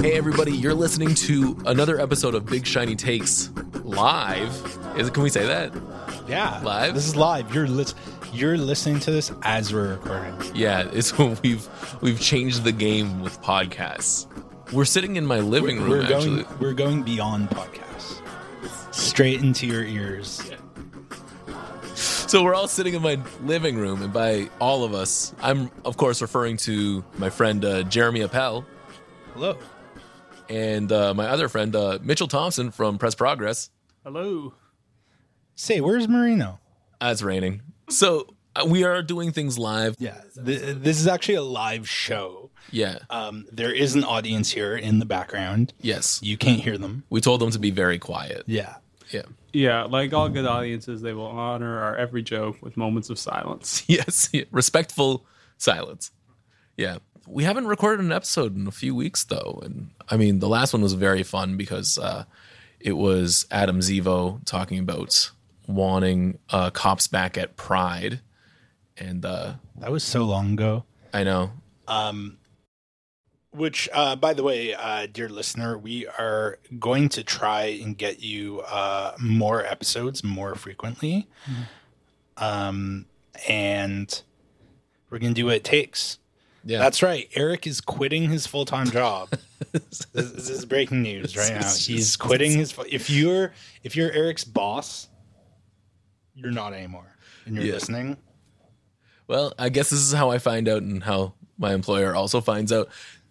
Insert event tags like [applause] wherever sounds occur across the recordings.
Hey, everybody, you're listening to another episode of Big Shiny Takes live. Is it, can we say that? Yeah, Live? This is live. You're you're listening to this as we're recording. Yeah, it's [laughs] when we've we've changed the game with podcasts. We're sitting in my living room We're actually. going we're going beyond podcasts, straight into your ears. So we're all sitting in my living room, and by all of us, I'm of course referring to my friend uh, Jeremy Appel Hello. And uh, my other friend uh, Mitchell Thompson from Press Progress. Hello. Say, where's Marino? Uh, it's raining, so uh, we are doing things live. Yeah, th- this is actually a live show. Yeah. Um, there is an audience here in the background. Yes. You can't hear them. We told them to be very quiet. Yeah. Yeah. Yeah, like all good audiences, they will honor our every joke with moments of silence. [laughs] Yes. yeah. Respectful silence. Yeah. We haven't recorded an episode in a few weeks though, and I mean the last one was very fun because uh, it was Adam Zivo talking about wanting uh, cops back at Pride, and uh, That was so long ago. I know. Um, Which, uh, by the way, uh, dear listener, we are going to try and get you uh, more episodes more frequently. Um, and we're going to do what it takes. Yeah. That's right. Eric is quitting his full time job. [laughs] this, this is breaking news right now. [laughs] He's quitting his. fu- If you're if you're Eric's boss, you're not anymore, and you're Yeah. listening. Well, I guess this is how I find out, and how my employer also finds out.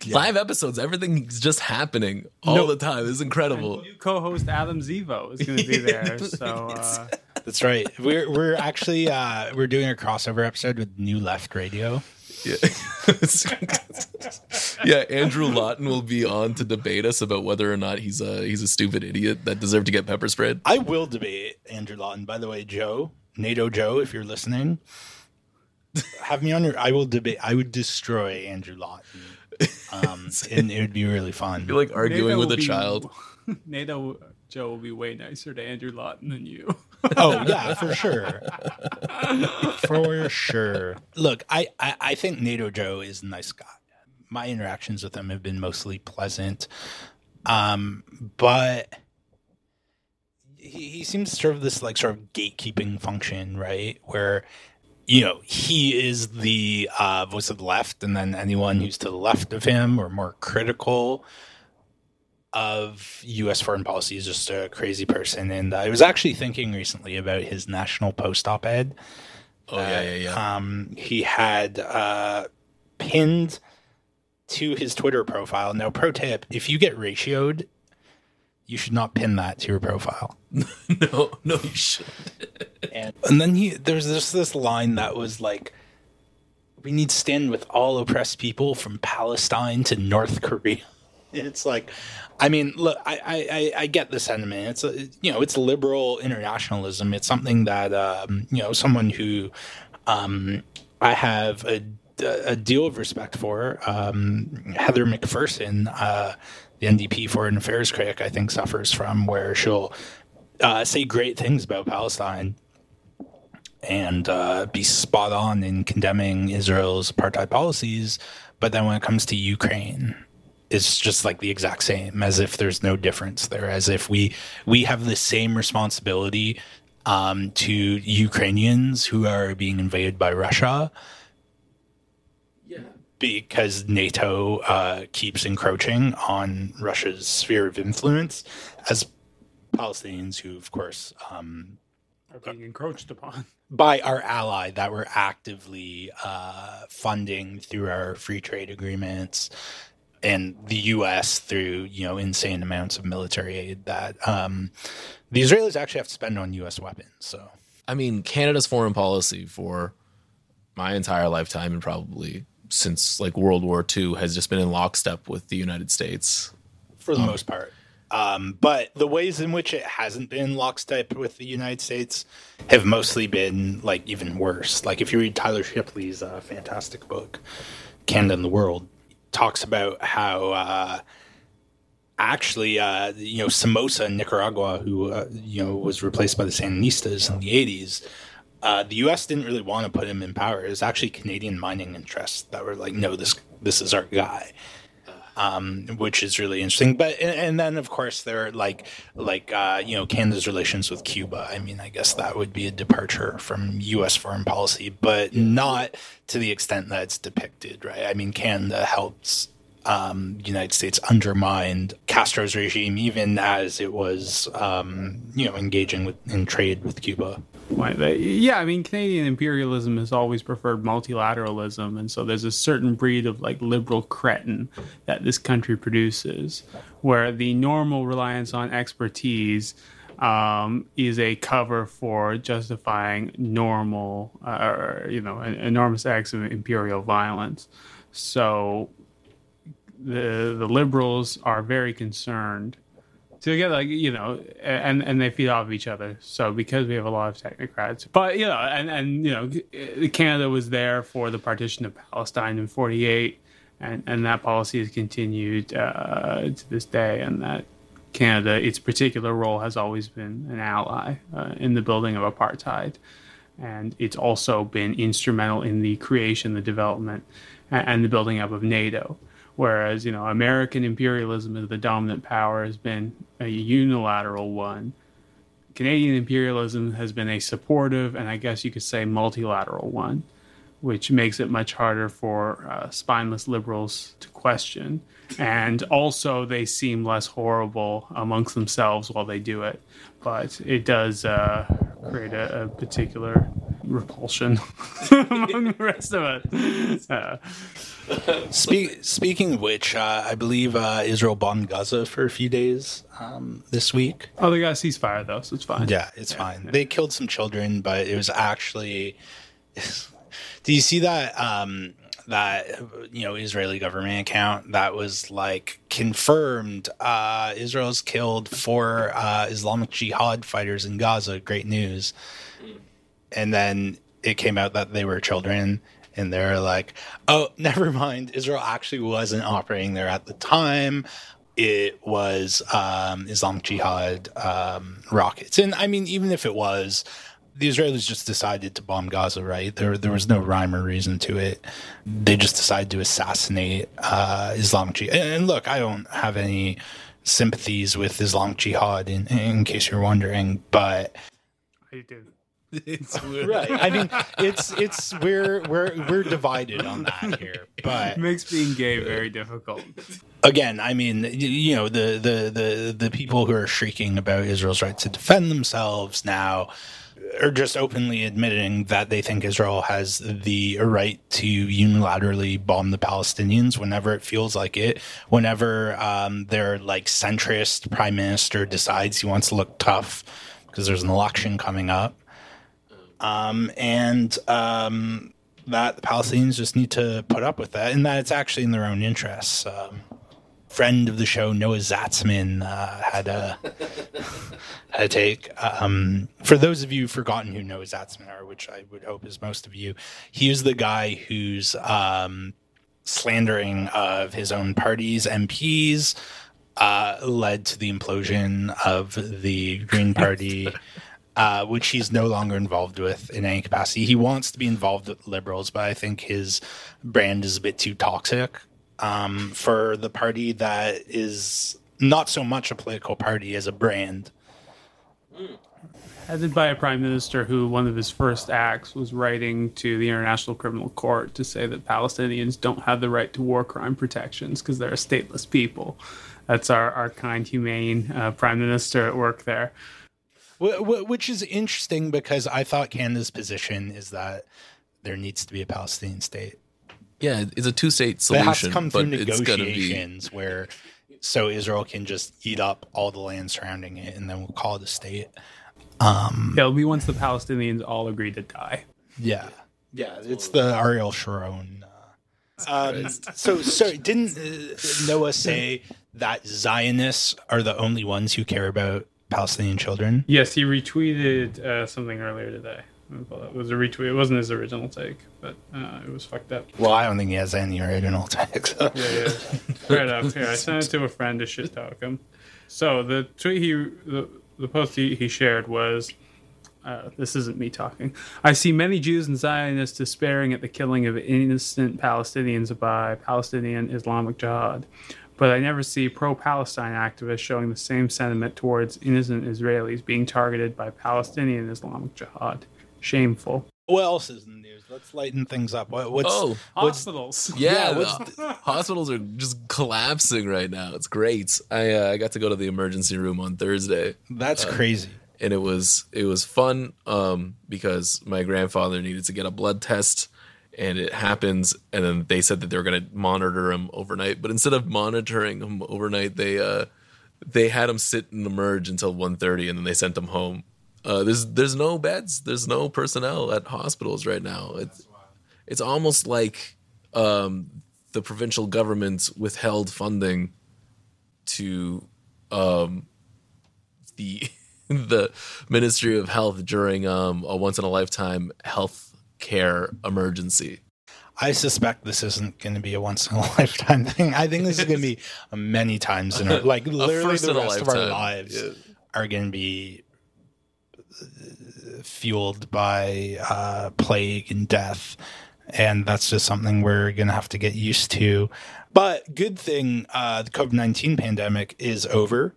Live episodes, everything's just happening all No. the time. It's incredible. New co-host Adam Zivo is going to be [laughs] there, so uh, That's right. We're we're actually uh, we're doing a crossover episode with New Left Radio. Yeah. [laughs] yeah, Andrew Lawton will be on to debate us about whether or not he's a he's a stupid idiot that deserved to get pepper sprayed. I will debate Andrew Lawton. By the way, Joe, NATO Joe, if you're listening, have me on your. I will debate. I would destroy Andrew Lawton, um, [laughs] and it would be really fun. You're like arguing NATO with a be- child. [laughs] NATO Joe will be way nicer to Andrew Lawton than you. [laughs] Oh yeah, for sure, for sure. Look, I, I I think NATO Joe is a nice guy. My interactions with him have been mostly pleasant, um, but he, he seems to serve this like sort of gatekeeping function, right? Where you know he is the uh, voice of the left, and then anyone who's to the left of him or more critical of U.S. foreign policy is just a crazy person. And I was actually thinking recently about his National Post op-ed. Oh yeah, yeah, yeah. Um, he had uh, pinned to his Twitter profile. Now, pro tip: if you get ratioed, you should not pin that to your profile. [laughs] no, no, you should. And, and then he there's just this line that was like, "We need to stand with all oppressed people from Palestine to North Korea." [laughs] It's like, I mean, look, I I, I- get the sentiment. It's a, you know, it's liberal internationalism. It's something that um, you know, someone who um, I have a, a deal of respect for. Um, Heather McPherson, uh, the NDP foreign affairs critic, I think suffers from where she'll uh, say great things about Palestine and uh, be spot on in condemning Israel's apartheid policies, but then when it comes to Ukraine, it's just like the exact same, as if there's no difference there, as if we we have the same responsibility um, to Ukrainians who are being invaded by Russia. Yeah. because NATO uh, keeps encroaching on Russia's sphere of influence, as Palestinians who, of course, um, Are being encroached upon. by our ally that we're actively uh, funding through our free trade agreements and the U.S. through you know insane amounts of military aid that um, the Israelis actually have to spend on U.S. weapons. So I mean, Canada's foreign policy for my entire lifetime and probably since like World War II has just been in lockstep with the United States. for the most part. Um, but the ways in which it hasn't been lockstep with the United States have mostly been like even worse. Like if you read Tyler Shipley's uh, fantastic book, Canada and the World, talks about how uh, actually, uh, you know, Somoza in Nicaragua, who uh, you know was replaced by the Sandinistas in the '80s. Uh, the U.S. didn't really want to put him in power. It was actually Canadian mining interests that were like, "No, this this is our guy." Um, which is really interesting. But and, and then of course there are like like uh, you know Canada's relations with Cuba. I mean, I guess that would be a departure from U.S. foreign policy, but not to the extent that it's depicted, right? I mean, Canada helps um, United States undermined Castro's regime, even as it was, um, you know, engaging with in trade with Cuba. Yeah, I mean, Canadian imperialism has always preferred multilateralism, and so there's a certain breed of like liberal cretin that this country produces, where the normal reliance on expertise um, is a cover for justifying normal, uh, or, you know, enormous acts of imperial violence. So the the liberals are very concerned together, like, you know, and and they feed off of each other. So because we have a lot of technocrats, but you know, and and you know, Canada was there for the partition of Palestine in '48, and and that policy has continued uh, to this day, and that Canada, its particular role has always been an ally uh, in the building of apartheid, and it's also been instrumental in the creation, the development, and the building up of NATO whereas you know American imperialism as the dominant power has been a unilateral one. Canadian imperialism has been a supportive and I guess you could say multilateral one, which makes it much harder for uh, spineless liberals to question. And also, they seem less horrible amongst themselves while they do it. But it does uh, create a, a particular repulsion [laughs] among the rest of us. Uh, Speak, speaking of which, uh, I believe uh, Israel bombed Gaza for a few days um, this week. Oh, they got a ceasefire though, so it's fine. Yeah, it's yeah, fine. Yeah. They killed some children, but it was actually. [laughs] Do you see that? Um, that you know Israeli government account that was like confirmed uh, Israel's killed four uh, Islamic Jihad fighters in Gaza. Great news. And then it came out that they were children and they're like, "Oh, [laughs] never mind. Israel actually wasn't operating there at the time. It was um, Islamic Jihad um, rockets." And I mean, even if it was, the Israelis just decided to bomb Gaza. Right? There, there was no rhyme or reason to it. They just decided to assassinate uh, Islamic Jihad. And look, I don't have any sympathies with Islamic Jihad, in, in case you're wondering, but I do. [laughs] It's [laughs] right. I mean, it's it's we're we're we're divided on that here, but it [laughs] makes being gay very difficult. Again, I mean, you know, the the the the people who are shrieking about Israel's right to defend themselves now are just openly admitting that they think Israel has the right to unilaterally bomb the Palestinians whenever it feels like it. Whenever um, their like centrist prime minister decides he wants to look tough because there's an election coming up um, and um, that the Palestinians just need to put up with that, and that it's actually in their own interests. Um, friend of the show, Noah Zatzman, uh, had a [laughs] had a take. Um, for those of you forgotten who Noah Zatzman are, which I would hope is most of you, he is the guy who's um, slandering of his own party's MPs. Uh, led to the implosion of the Green Party [laughs] uh, which he's no longer involved with in any capacity. He wants to be involved with liberals, but I think his brand is a bit too toxic um, for the party that is not so much a political party as a brand. Headed by a prime minister who one of his first acts was writing to the International Criminal Court to say that Palestinians don't have the right to war crime protections because they're a stateless people. That's our, our kind, humane uh, prime minister at work there which is interesting because I thought Canada's position is that there needs to be a Palestinian state. Yeah, it's a two-state solution. It has to come through negotiations be... where so Israel can just eat up all the land surrounding it, and then we'll call it a state. Um, yeah, it'll be once the Palestinians all agree to die. Yeah, yeah, it's the Ariel Sharon. Uh, um, so, so didn't uh, Noah say that Zionists are the only ones who care about Palestinian children. Yes, he retweeted uh, something earlier today. It was a retweet. It wasn't his original take, but uh, it was fucked up. Well, I don't think he has any original [laughs] takes. So. Yeah, yeah. Right up here. I sent it to a friend to shit talk him. So the tweet he, the, the post he, he shared was, uh, this isn't me talking. I see many Jews and Zionists despairing at the killing of innocent Palestinians by Palestinian Islamic Jihad. But I never see pro Palestine activists showing the same sentiment towards innocent Israelis being targeted by Palestinian Islamic Jihad. Shameful. What else is in the news? Let's lighten things up. What, what's Oh, what's Hospitals. [laughs] yeah, Yeah, what's [laughs] hospitals are just collapsing right now. It's great. I uh, I got to go to the emergency room on Thursday. that's Uh, crazy. and it was it was fun um, because my grandfather needed to get a blood test and it happens and then they said that they were going to monitor him overnight but instead of monitoring him overnight they uh they had him sit and emerge until 1.30 and then they sent him home. Uh there's there's no beds there's no personnel at hospitals right now. It's it's almost like um the provincial government withheld funding to um the [laughs] the Ministry of Health during um, a once in a lifetime health care emergency. I suspect this isn't going to be a once in a [laughs] lifetime thing. I think this is going to be [laughs] many times in our, like literally the rest of our lives Yeah. are going to be uh, fueled by uh, plague and death, and that's just something we're going to have to get used to. But good thing uh, the COVID nineteen pandemic is over.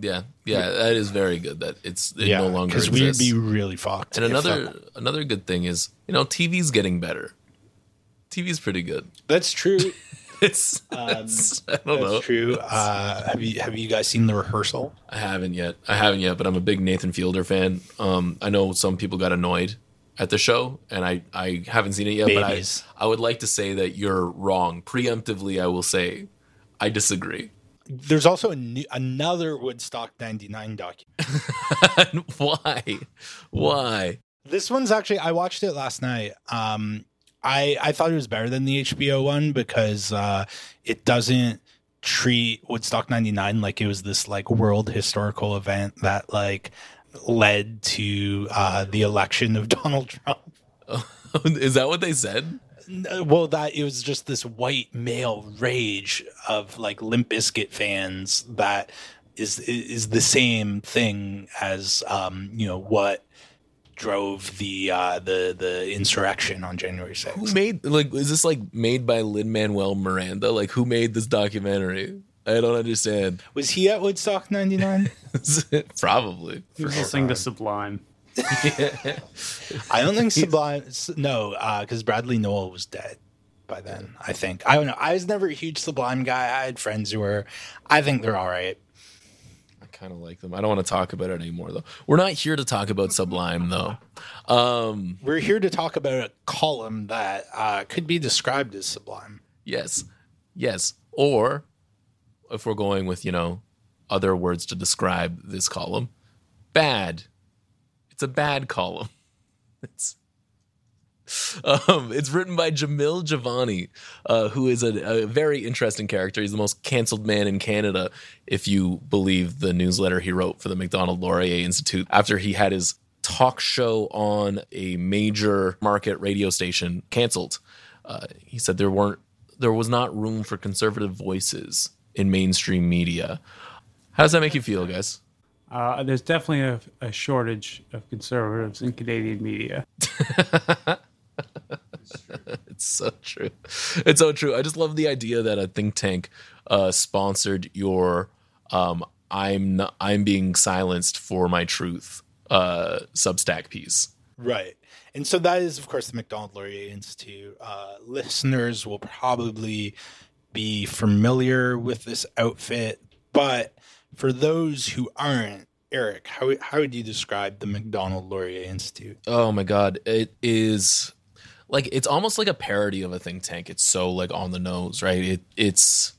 Yeah, yeah, that is very good. That it's it no longer because we'd be really fucked. and another uh, another good thing is you know TV's getting better. TV's pretty good. that's true. [laughs] It's, it's- I don't know. That's true. Uh, have you have you guys seen the rehearsal? I haven't yet. I haven't yet, but I'm a big Nathan Fielder fan. Um, I know some people got annoyed at the show, and I, I haven't seen it yet. Babies. But I, I would like to say that you're wrong. Preemptively, I will say I disagree. There's also a new, another Woodstock '99 documentary. [laughs] Why? Why? This one's actually I watched it last night. Um, I I thought it was better than the HBO one because uh, it doesn't treat Woodstock '99 like it was this like world historical event that like led to uh, the election of [laughs] Donald Trump. [laughs] Is that what they said? Uh, Well, that it was just this white male rage of like Limp Bizkit fans that is is the same thing as um, you know what drove the uh, the the insurrection on January Who sixth. made like is this like made by Lin Manuel Miranda? Like who made this documentary? I don't understand. Was he at Woodstock '99? [laughs] Probably. He was listening to Sublime. [laughs] I don't think Sublime. No, because Bradley Nowell was dead by then. I think I don't know. I was never a huge Sublime guy. I had friends who were. I think they're all right. I kind of like them. I don't want to talk about it anymore though. We're not here to talk about Sublime though. Um We're here to talk about a column that uh, could be described as Sublime. yes. Yes. Or if we're going with, you know, other words to describe this column, bad. It's a bad column. [laughs] It's um, it's written by Jamil Jivani, uh, who is a, a very interesting character. He's the most canceled man in Canada, if you believe the newsletter he wrote for the Macdonald Laurier Institute after he had his talk show on a major market radio station canceled. Uh, he said there weren't there was not room for conservative voices in mainstream media. How does that make you feel, guys? Uh, there's definitely a, a shortage of conservatives in Canadian media. [laughs] It's so true. It's so true. I just love the idea that a think tank uh, sponsored your um, "I'm not, I'm being silenced for my truth" uh, Substack piece. Right. And so that is, of course, the Macdonald Laurier Institute. Uh, listeners will probably be familiar with this outfit, but for those who aren't, Eric, how, how would you describe the Macdonald Laurier Institute? Oh my god, it is like it's almost like a parody of a think tank. It's so like on the nose, right? It it's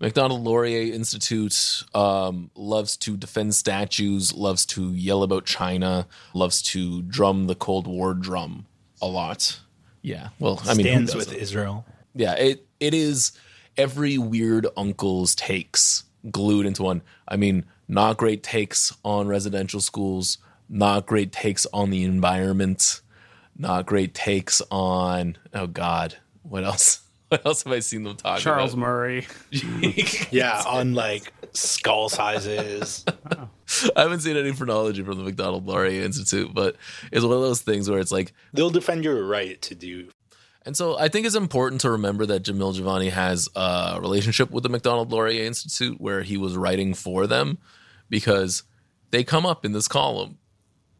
Macdonald Laurier Institute um, loves to defend statues, loves to yell about China, loves to drum the Cold War drum a lot. Yeah, well, I mean, Stands with Israel. Yeah, it it is every weird uncle's takes glued into one. I mean, not great takes on residential schools, not great takes on the environment, not great takes on oh god, what else? [laughs] What else have I seen them talk about? Charles about? Murray. [laughs] Yeah, on like skull sizes. I haven't seen any phrenology from the Macdonald Laurier Institute, but it's one of those things where it's like They'll defend your right to do. And so I think it's important to remember that Jamil Jivani has a relationship with the Macdonald Laurier Institute where he was writing for them because they come up in this column.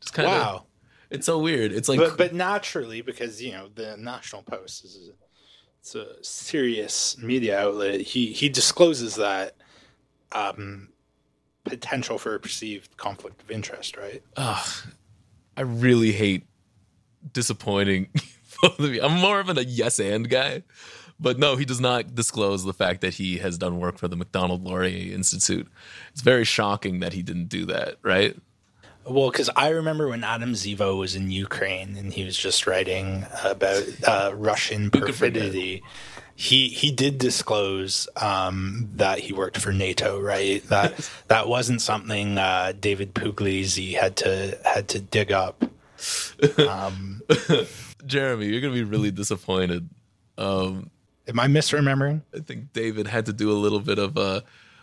Just kind of Wow. It's so weird. It's like but but naturally because you know the National Post is a, it's a serious media outlet. He he discloses that um, potential for a perceived conflict of interest, right? Ugh, I really hate disappointing both of you. I'm more of a yes and guy. But no, he does not disclose the fact that he has done work for the Macdonald Laurier Institute. It's very shocking that he didn't do that, right? Well, because I remember when Adam Zivo was in Ukraine and he was just writing about uh, Russian perfidy. He he did disclose um, that he worked for NATO, right? That [laughs] that wasn't something uh, David Pugliese had to had to dig up. [laughs] Jeremy, you're gonna be really disappointed. Um, Am I misremembering? I think David had to do a little bit of uh,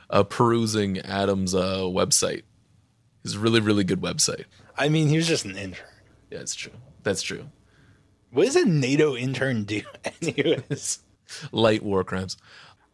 uh, perusing Adam's uh, website. It's a really, really good website. I mean, he was just an intern. Yeah, it's true. That's true. What does a NATO intern do, [laughs] anyways? Light war crimes.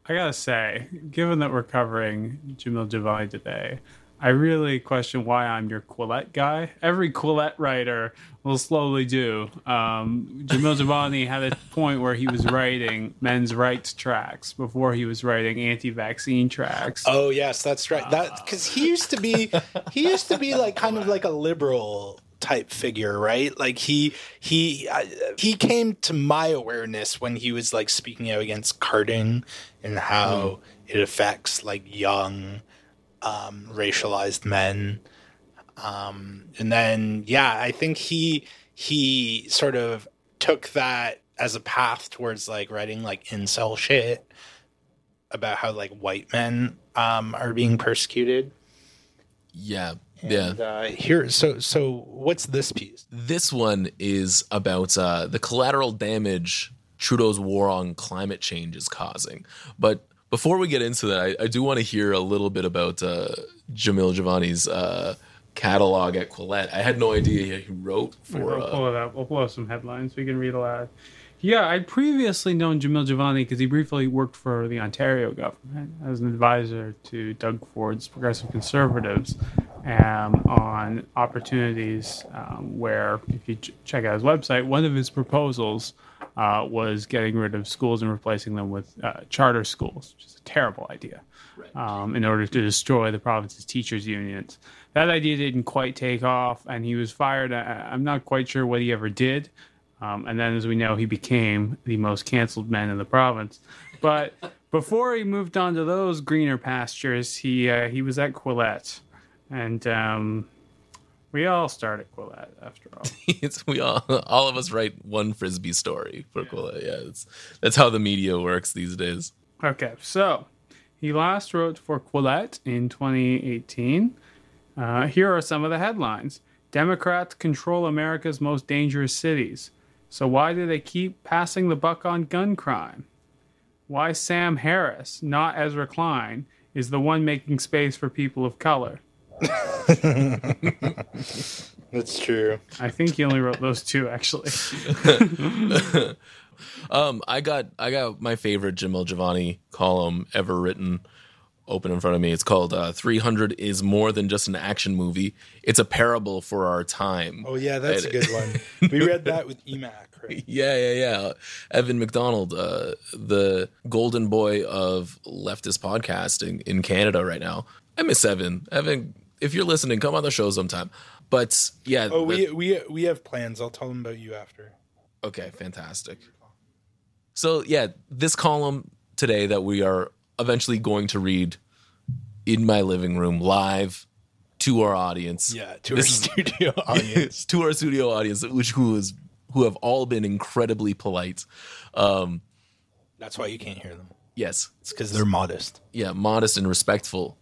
I gotta say, given that we're covering Jamil Jivani today, I really question why I'm your Quillette guy. Every Quillette writer will slowly do. Um, Jamil Jivani had a point where he was writing men's rights tracks before he was writing anti-vaccine tracks. Oh yes, that's right. That because he used to be he used to be like kind of like a liberal type figure, right? Like he he uh, he came to my awareness when he was like speaking out against carding and how it affects like young um, racialized men. Um, and then yeah, I think he he sort of took that as a path towards like writing like incel shit about how like white men um, are being persecuted. Yeah, yeah. Uh, here, so so what's this piece? This one is about uh, the collateral damage Trudeau's war on climate change is causing. But before we get into that, I, I do want to hear a little bit about uh, Jamil Jivani's uh, catalog at Quillette. I had no idea he wrote for. we'll Uh, pull it up. We'll pull up some headlines we can read aloud. Yeah, I'd previously known Jamil Jivani because he briefly worked for the Ontario government as an advisor to Doug Ford's Progressive Conservatives um, on opportunities um, where, if you ch- check out his website, one of his proposals uh, was getting rid of schools and replacing them with uh, charter schools, which is a terrible idea um, in order to destroy the province's teachers' unions. That idea didn't quite take off, and he was fired. I- I'm not quite sure what he ever did. Um, and then, as we know, he became the most canceled man in the province. But [laughs] before he moved on to those greener pastures, he uh, he was at Quillette, and um, we all start at Quillette after all. [laughs] it's, we all, all of us write one frisbee story for Quillette. Yeah, it's, that's how the media works these days. Okay, so he last wrote for Quillette in 2018. Uh, here are some of the headlines Democrats control America's most dangerous cities. So, why do they keep passing the buck on gun crime? Why Sam Harris, not Ezra Klein, is the one making space for people of color. [laughs] That's true. I think he only wrote those two, actually. [laughs] Um, I got I got my favorite Jamil Jivani column ever written open in front of me. It's called uh, 300 is more than just an action movie. It's a parable for our time. Oh yeah, that's a good one. [laughs] We read that with EMAC, right? Yeah, yeah, yeah. Evan McDonald, uh, the golden boy of leftist podcasting in Canada right now. I miss Evan. Evan, if you're listening, come on the show sometime. But yeah, Oh, we we we have plans. I'll tell them about you after. Okay, fantastic. So yeah, this column today that we are eventually going to read in my living room live to our audience. Yeah, to our studio [laughs] audience. to our studio audience, which who is who have all been incredibly polite. Um, That's why you can't hear them. yes, It's because they're modest. yeah, modest and respectful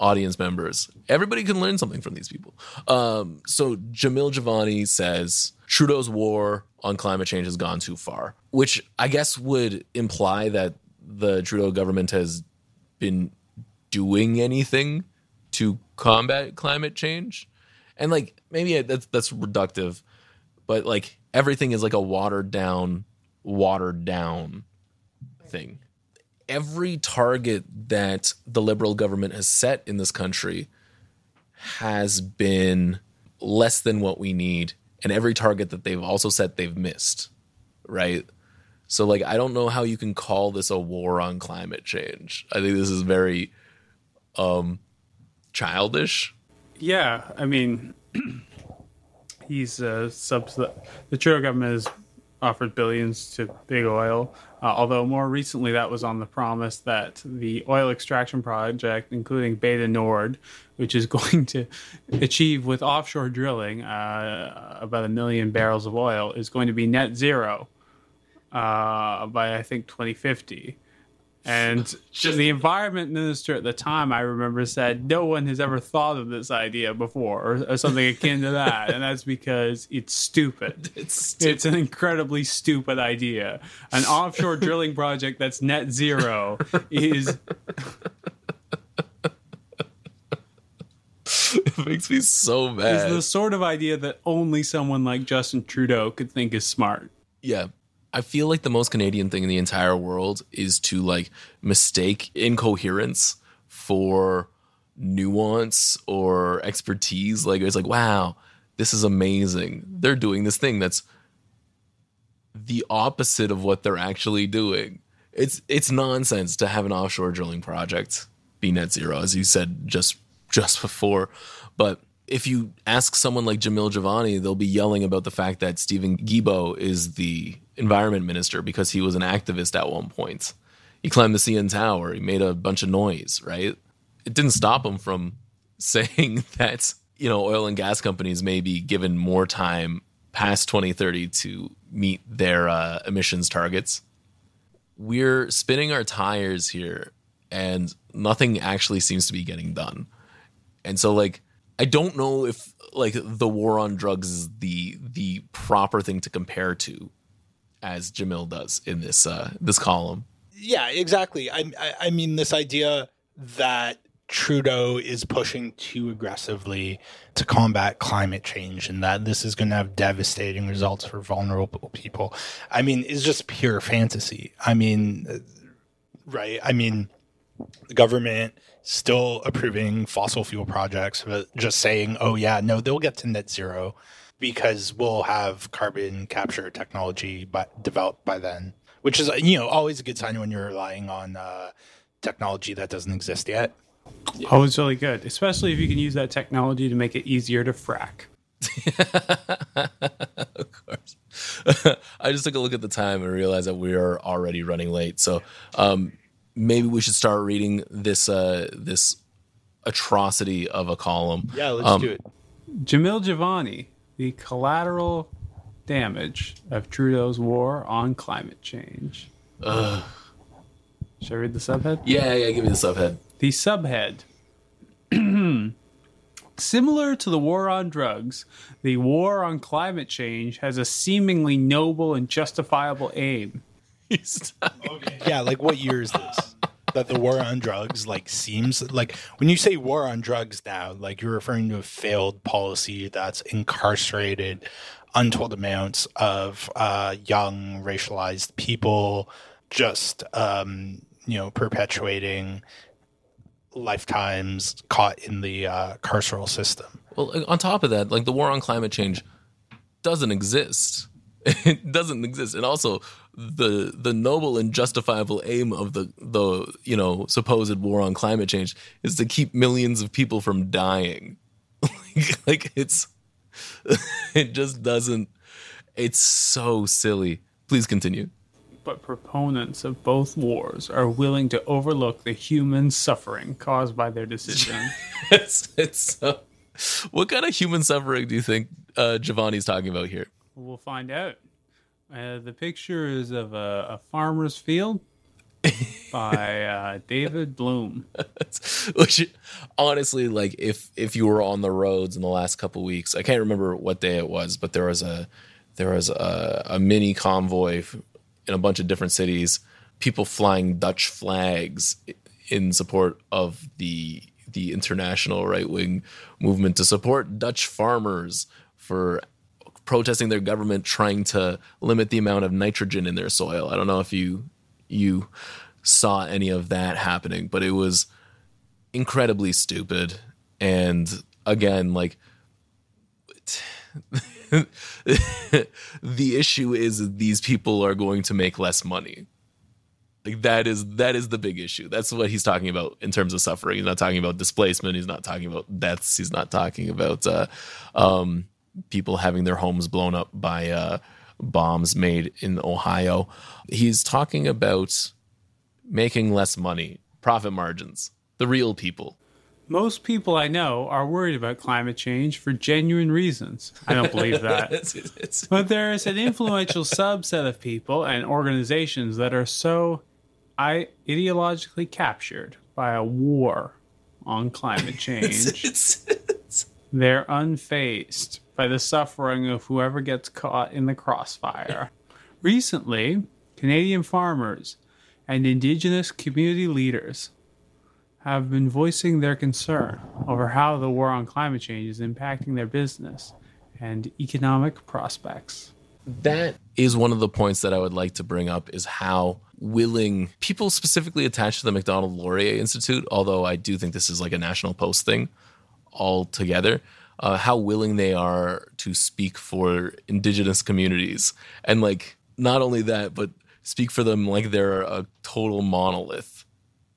audience members. Everybody can learn something from these people. Um, so Jamil Jivani says Trudeau's war on climate change has gone too far, which I guess would imply that the Trudeau government has been doing anything to combat climate change. And like maybe that's that's reductive, but like everything is like a watered down watered down thing. Every target that the liberal government has set in this country has been less than what we need. And every target that they've also set, they've missed. Right. So, like, I don't know how you can call this a war on climate change. I think this is very um, childish. Yeah, I mean, [clears throat] he's uh, subs. The Trudeau government has offered billions to big oil, uh, although more recently that was on the promise that the oil extraction project, including Bay du Nord, which is [laughs] going to achieve with offshore drilling uh, about a million barrels of oil, is going to be net zero uh, by I think 2050. And [laughs] Just- the environment minister at the time, I remember, said no one has ever thought of this idea before, or, or something akin to that, and that's because it's stupid. [laughs] It's It's an incredibly stupid idea. An offshore [laughs] drilling project that's net zero is it makes me so mad. It's the sort of idea that only someone like Justin Trudeau could think is smart. yeah i feel like the most canadian thing in the entire world is to like mistake incoherence for nuance or expertise. Like it's like wow this is amazing. They're doing this thing that's the opposite of what they're actually doing. It's it's nonsense to have an offshore drilling project be net zero as you said just just before. But if you ask someone like Jamil Jivani, they'll be yelling about the fact that Steven Guilbeault is the environment minister because he was an activist at one point. He climbed the CN Tower. He made a bunch of noise, right? It didn't stop him from [laughs] saying that, you know, oil and gas companies may be given more time past 2030 to meet their uh, emissions targets. We're spinning our tires here and nothing actually seems to be getting done. And so like I don't know if like the war on drugs is the the proper thing to compare to as Jamil does in this uh this column. Yeah, exactly. I, I I mean this idea that Trudeau is pushing too aggressively to combat climate change and that this is going to have devastating results for vulnerable people. I mean, is just pure fantasy. I mean, right? I mean, the government still approving fossil fuel projects, but just saying, "Oh yeah, no, they'll get to net zero because we'll have carbon capture technology by, developed by then." Which is, you know, always a good sign when you're relying on uh, technology that doesn't exist yet. Oh, it's really good, especially if you can use that technology to make it easier to frack. [laughs] of course. [laughs] I just took a look at the time and realized that we are already running late. So um maybe we should start reading this uh this atrocity of a column. Yeah, let's Um, do it. Jamil Jivani, the collateral damage of Trudeau's war on climate change. Should I read the subhead? Yeah, yeah, give me the subhead. The subhead. [clears throat] Similar to the war on drugs, the war on climate change has a seemingly noble and justifiable aim. [laughs] [laughs] [laughs] Yeah, like what year is this? That the war on drugs like seems like when you say war on drugs now, like you're referring to a failed policy that's incarcerated untold amounts of uh, young racialized people, just um, you know perpetuating lifetimes caught in the uh, carceral system. Well, on top of that, like the war on climate change doesn't exist. [laughs] It doesn't exist, and also the the noble and justifiable aim of the the you know supposed war on climate change is to keep millions of people from dying. [laughs] like, like it's [laughs] it just doesn't. It's so silly. Please continue. But proponents of both wars are willing to overlook the human suffering caused by their decision. [laughs] It's it's so. What kind of human suffering do you think uh, Jivani's talking about here? we'll find out. Uh, the picture is of a, a farmer's field [laughs] by uh, David Bloom. Which honestly, like if if you were on the roads in the last couple weeks, I can't remember what day it was, but there was a there was a, a mini convoy in a bunch of different cities, people flying Dutch flags in support of the the international right wing movement to support Dutch farmers for protesting their government trying to limit the amount of nitrogen in their soil. I don't know if you you saw any of that happening, but it was incredibly stupid. And again, like [laughs] the issue is these people are going to make less money. Like that is that is the big issue. That's what he's talking about in terms of suffering. He's not talking about displacement. He's not talking about deaths. He's not talking about uh, um, people having their homes blown up by uh, bombs made in Ohio. He's talking about making less money, profit margins, the real people. Most people I know are worried about climate change for genuine reasons. I don't believe [laughs] that. It's- it's- But there is an influential subset of people and organizations that are so I ideologically captured by a war on climate [laughs] change. it's- it's- They're unfazed by the suffering of whoever gets caught in the crossfire. [laughs] Recently, Canadian farmers and Indigenous community leaders have been voicing their concern over how the war on climate change is impacting their business and economic prospects. that is one of the points that I would like to bring up is how willing people specifically attached to the Macdonald Laurier Institute, although I do think this is like a National Post thing altogether, uh, how willing they are to speak for indigenous communities. And like, not only that, but speak for them like they're a total monolith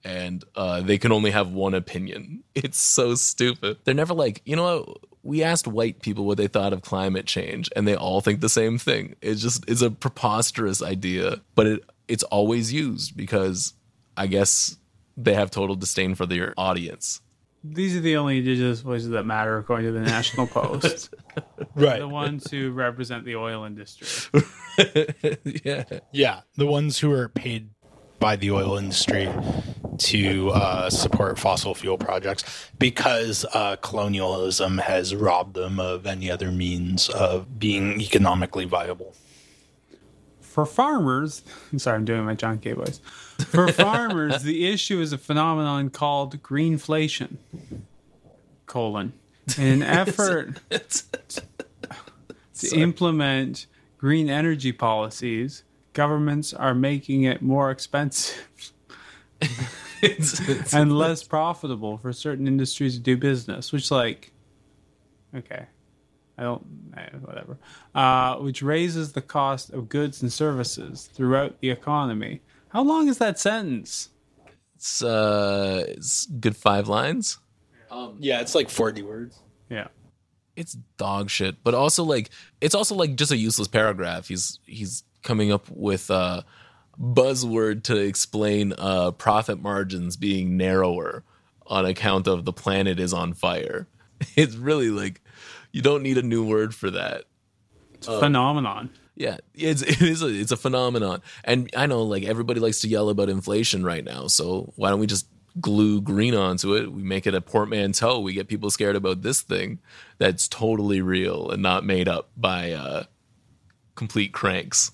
and uh, they can only have one opinion. [laughs] It's so stupid. They're never like, you know what? We asked white people what they thought of climate change, and they all think the same thing. It's just it's a preposterous idea, but it it's always used because I guess they have total disdain for their audience. These are the only Indigenous voices that matter, according to the National Post. [laughs] Right. the ones who represent the oil industry. [laughs] yeah, Yeah, the ones who are paid by the oil industry to uh, support fossil fuel projects because uh, colonialism has robbed them of any other means of being economically viable. For farmers, [laughs] sorry, I'm doing my John K. voice. For farmers, the issue is a phenomenon called greenflation. Colon. In an [laughs] effort to implement green energy policies, governments are making it more expensive [laughs] and less profitable for certain industries to do business, which like okay. I don't eh, whatever. Uh, which raises the cost of goods and services throughout the economy. How long is that sentence? it's, uh, it's good five lines. Um, Yeah, it's like 40 words. Yeah. it's dog shit but also like it's also like just a useless paragraph he's he's coming up with a buzzword to explain uh profit margins being narrower on account of the planet is on fire [laughs] it's really like you don't need a new word for that It's a phenomenon. Yeah it's [laughs] it is a, it's a phenomenon. And i know like everybody likes to yell about inflation right now so why don't we just glue green onto it? We make it a portmanteau. We get people scared about this thing that's totally real and not made up by uh complete cranks.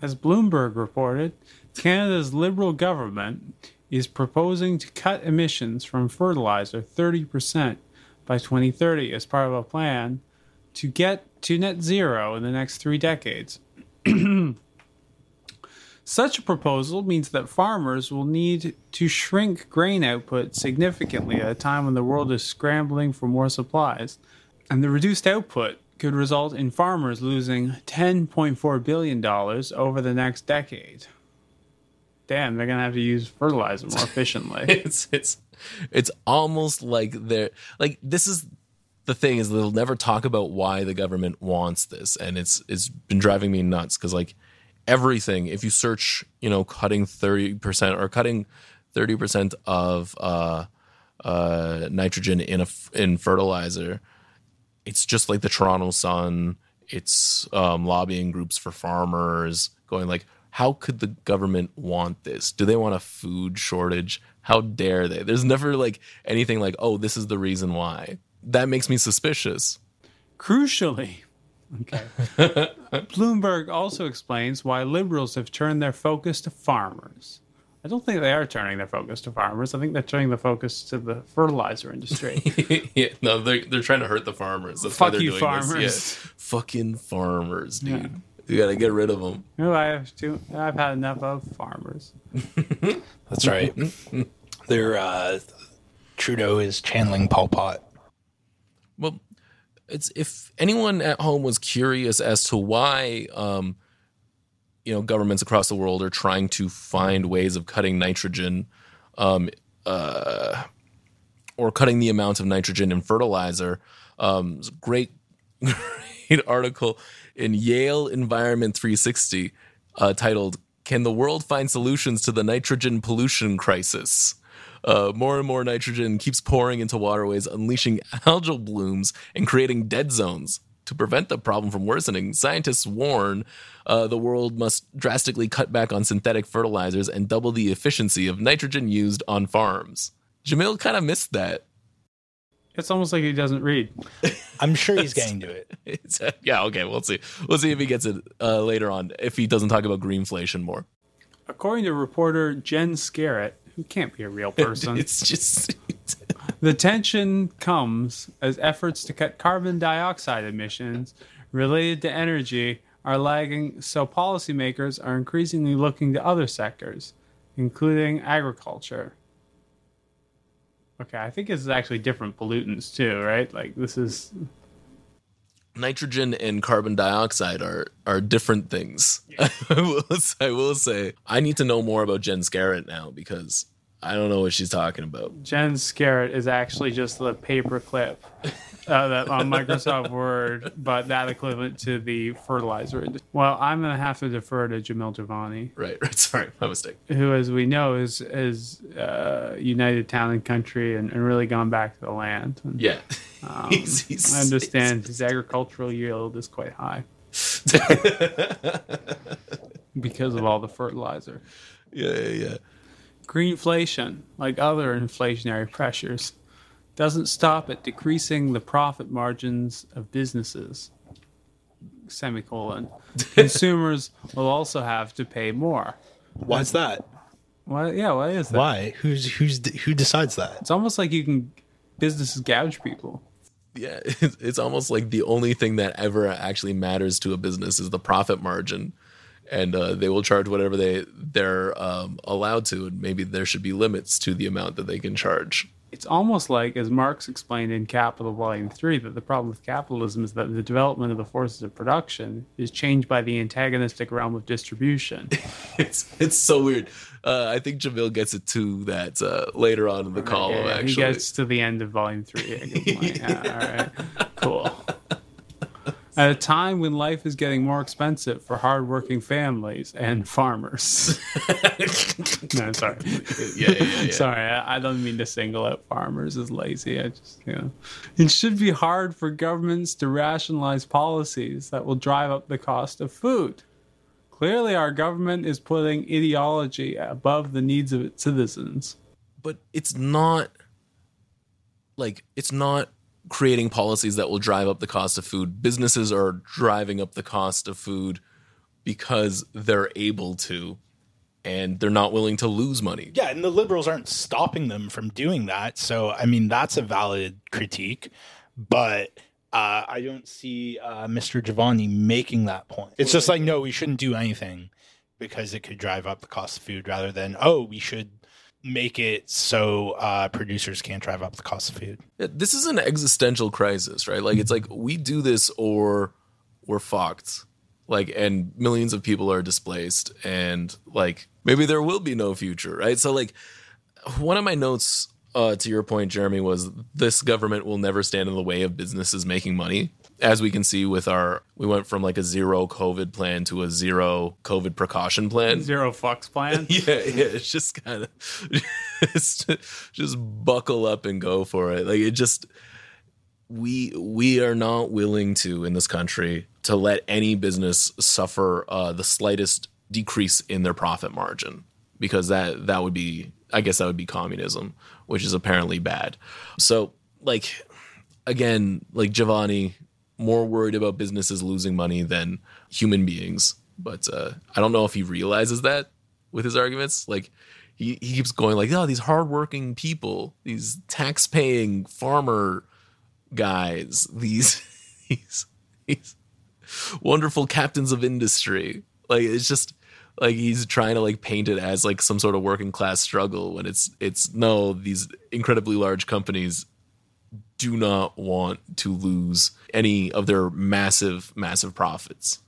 As Bloomberg reported, Canada's Liberal government is proposing to cut emissions from fertilizer 30% by 2030 as part of a plan to get to net zero in the next three decades. [clears throat] Such a proposal means that farmers will need to shrink grain output significantly at a time when the world is scrambling for more supplies. And the reduced output could result in farmers losing $10.4 billion over the next decade. Damn, they're to have to use fertilizer more efficiently. [laughs] it's it's it's almost like they're like this is the thing is they'll never talk about why the government wants this and it's it's been driving me nuts because like everything if you search you know cutting 30% or cutting 30% of uh uh nitrogen in a in fertilizer it's just like the Toronto Sun. It's um, lobbying groups for farmers going like, how could the government want this? Do they want a food shortage? How dare they? There's never like anything like, oh, this is the reason why. That makes me suspicious. Crucially, okay. [laughs] Bloomberg also explains why liberals have turned their focus to farmers. I don't think they are turning their focus to farmers. I think they're turning the focus to the fertilizer industry. [laughs] yeah, no, they're they're trying to hurt the farmers. That's why Fuck they're you, doing farmers. This. Yeah. Fucking farmers, dude. Yeah. You gotta get rid of them. Who I have to, I've had enough of farmers. [laughs] That's right. They're uh, Trudeau is channeling Pol Pot. It's if anyone at home was curious as to why, um, you know, governments across the world are trying to find ways of cutting nitrogen, um, uh, or cutting the amount of nitrogen in fertilizer. Um, great, [laughs] great article in Yale Environment 360 uh, titled "Can the World Find Solutions to the Nitrogen Pollution Crisis?" Uh, more and more nitrogen keeps pouring into waterways, unleashing [laughs] algal blooms and creating dead zones. To prevent the problem from worsening, scientists warn uh, the world must drastically cut back on synthetic fertilizers and double the efficiency of nitrogen used on farms. Jamil kind of missed that. It's almost like he doesn't read. [laughs] I'm sure he's getting to it. It's, yeah, okay, we'll see. We'll see if he gets it uh, later on. If he doesn't talk about greenflation more, According to reporter Jen Scarrett, who can't be a real [laughs] person, it's just [laughs] the tension comes as efforts to cut carbon dioxide emissions related to energy are lagging, so policymakers are increasingly looking to other sectors, including agriculture. Okay, I think this is actually different pollutants too, right? Like this is nitrogen and carbon dioxide are are different things. [laughs] I, will, I will say I need to know more about Jen Scarrett now because I don't know what she's talking about. Jen Scarrett is actually just the paperclip uh, that on Microsoft Word, but that equivalent to the fertilizer. Well, I'm gonna have to defer to Jamil Jivani. Right, right. [laughs] Sorry, my mistake. who, as we know, is is uh, united town and country and, and really gone back to the land. And Yeah, [laughs] He's- he's- I understand his agricultural yield is quite high [laughs] because of all the fertilizer. Yeah, yeah, yeah. Greenflation, like other inflationary pressures, doesn't stop at decreasing the profit margins of businesses. Semicolon. [laughs] Consumers will also have to pay more. Why's that? Why? Yeah, what is that? Why? Who's who's who decides that? It's almost like you can businesses gouge people. Yeah, [laughs] it's, it's almost like the only thing that ever actually matters to a business is the profit margin, and uh, they will charge whatever they they're um, allowed to, and maybe there should be limits to the amount that they can charge. It's almost like, as Marx explained in Capital Volume 3, that the problem with capitalism is that the development of the forces of production is changed by the antagonistic realm of distribution. [laughs] It's it's so weird. Uh, I think Jamil gets it too that uh, later on in the column. Yeah, actually, He gets to the end of Volume 3. at a good point. Yeah, all right. Cool. At a time when life is getting more expensive for hardworking families and farmers. [laughs] no, sorry. yeah, yeah, yeah. Sorry, I, I don't mean to single out farmers as lazy. I just, you know, it should be hard for governments to rationalize policies that will drive up the cost of food. Clearly, our government is putting ideology above the needs of its citizens. but it's not like it's not creating policies that will drive up the cost of food. Businesses are driving up the cost of food because they're able to and they're not willing to lose money. Yeah, and the liberals aren't stopping them from doing that. So, I mean, that's a valid critique. But uh, I don't see uh, Mr. Jivani making that point. It's just like, no, we shouldn't do anything because it could drive up the cost of food rather than, oh, we should make it so uh, producers can't drive up the cost of food. This is an existential crisis, right? Like it's like we do this or we're fucked. Like and millions of people are displaced and like maybe there will be no future, right? So like one of my notes uh, to your point, Jeremy, was this government will never stand in the way of businesses making money. As we can see with our, we went from like a zero COVID plan to a zero COVID precaution plan. Zero fucks plan. [laughs] Yeah, yeah. It's just kind of, just, just buckle up and go for it. Like it just, we we are not willing to in this country to let any business suffer uh, the slightest decrease in their profit margin because that that would be I guess that would be communism, which is apparently bad. So like again, like Jivani, more worried about businesses losing money than human beings. But uh, I don't know if he realizes that with his arguments. Like he, he keeps going like, oh, these hardworking people, these tax-paying farmer guys, these [laughs] these wonderful captains of industry. Like it's just like he's trying to like paint it as like some sort of working class struggle when it's it's no these incredibly large companies do not want to lose any of their massive massive profits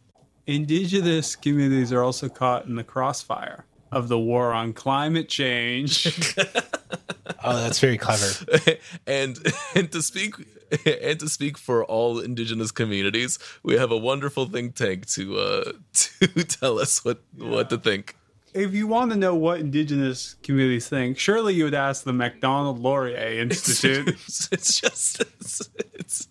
Indigenous communities are also caught in the crossfire of the war on climate change. [laughs] Oh, that's very clever. [laughs] and and to speak and to speak for all indigenous communities we have a wonderful think tank to uh [laughs] to tell us what what to think if you want to know what indigenous communities think, surely you would ask the Macdonald Laurier Institute. it's, it's just it's, it's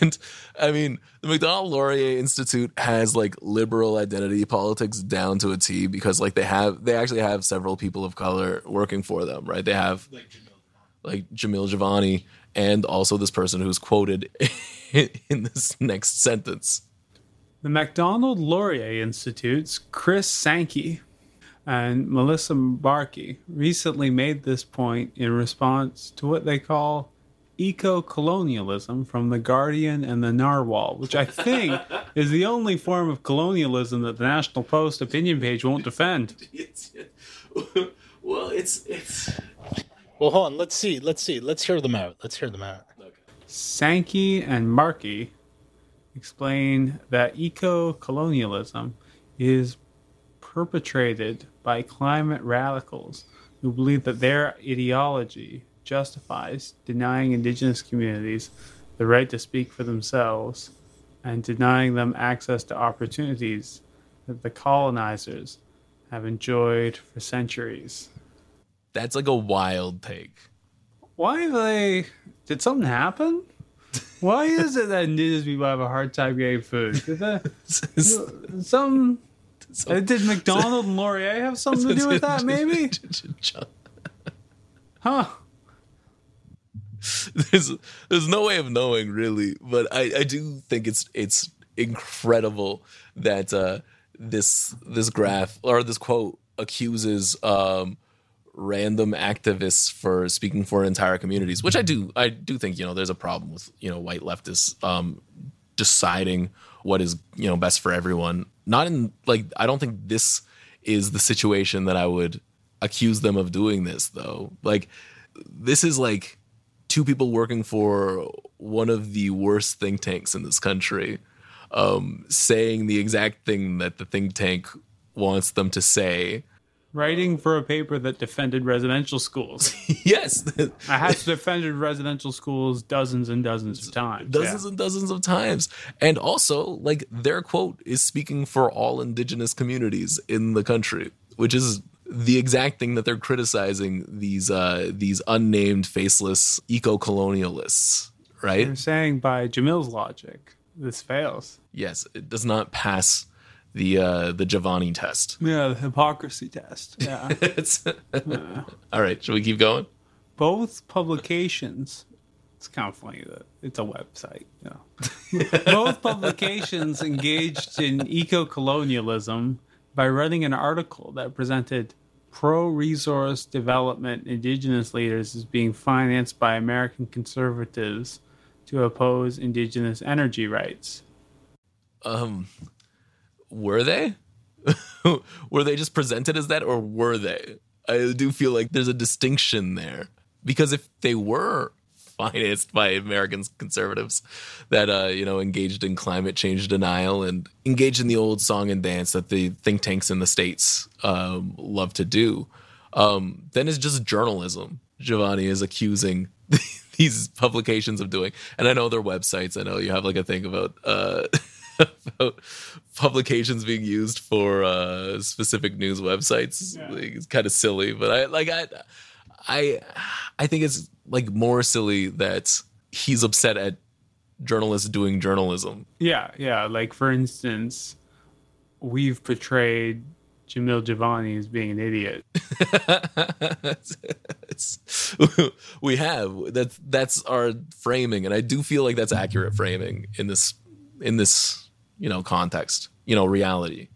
and I mean the Macdonald Laurier Institute has like liberal identity politics down to a T because like they have they actually have several people of color working for them, right? They have like Jamil Jivani and also this person who's quoted [laughs] in this next sentence. The Macdonald Laurier Institute's Chris Sankey and Melissa Mbarki recently made this point in response to what they call eco colonialism from The Guardian and the Narwhal, which I think [laughs] is the only form of colonialism that the National Post opinion page won't defend. [laughs] It's, uh, well, it's it's Well, hold on. Let's see. Let's see. Let's hear them out. Let's hear them out. Sankey and Mbarki explain that eco colonialism is perpetrated by climate radicals who believe that their ideology justifies denying indigenous communities the right to speak for themselves and denying them access to opportunities that the colonizers have enjoyed for centuries. that's like a wild take. Why they? Did something happen? Why is it that indigenous people have a hard time getting food? [laughs] Did that, some uh, did Macdonald and Laurier have something to do with that? [laughs] Maybe, [laughs] huh? there's there's no way of knowing really, but I, I do think it's it's incredible that uh, this this graph or this quote accuses um, random activists for speaking for entire communities, which I do I do think you know there's a problem with you know white leftists um, deciding what is you know best for everyone. Not in like I don't think this is the situation that I would accuse them of doing this though. Like this is like two people working for one of the worst think tanks in this country um, saying the exact thing that the think tank wants them to say. Writing for a paper that defended residential schools. [laughs] yes, I have defended residential schools dozens and dozens of times. dozens yeah. and dozens of times. And also, like their quote is speaking for all indigenous communities in the country, which is the exact thing that they're criticizing these uh these unnamed faceless eco-colonialists, right? I'm saying by Jamil's logic, this fails. Yes, it does not pass the uh the Jivani test. Yeah, the hypocrisy test. [laughs] Yeah. It's- [laughs] All right, should we keep going? Both publications. It's kind of funny that it's a website. Yeah. [laughs] Both publications engaged in eco colonialism by writing an article that presented pro resource development indigenous leaders as being financed by American conservatives to oppose indigenous energy rights. Um were they? [laughs] were they just presented as that or were they? I do feel like there's a distinction there. Because if they were [laughs] financed by American conservatives that uh, you know, engaged in climate change denial and engaged in the old song and dance that the think tanks in the states um, love to do, um, then it's just journalism. Jivani is accusing [laughs] these publications of doing, and I know their websites. I know you have like a thing about uh, [laughs] about publications being used for uh, specific news websites. Like, it's kind of silly, but I like I I I think it's like more silly that he's upset at journalists doing journalism. Yeah, yeah. Like for instance, we've portrayed Jamil Jivani as being an idiot. [laughs] It's- we have that's that's our framing, and I do feel like that's accurate framing in this in this you know context, you know reality.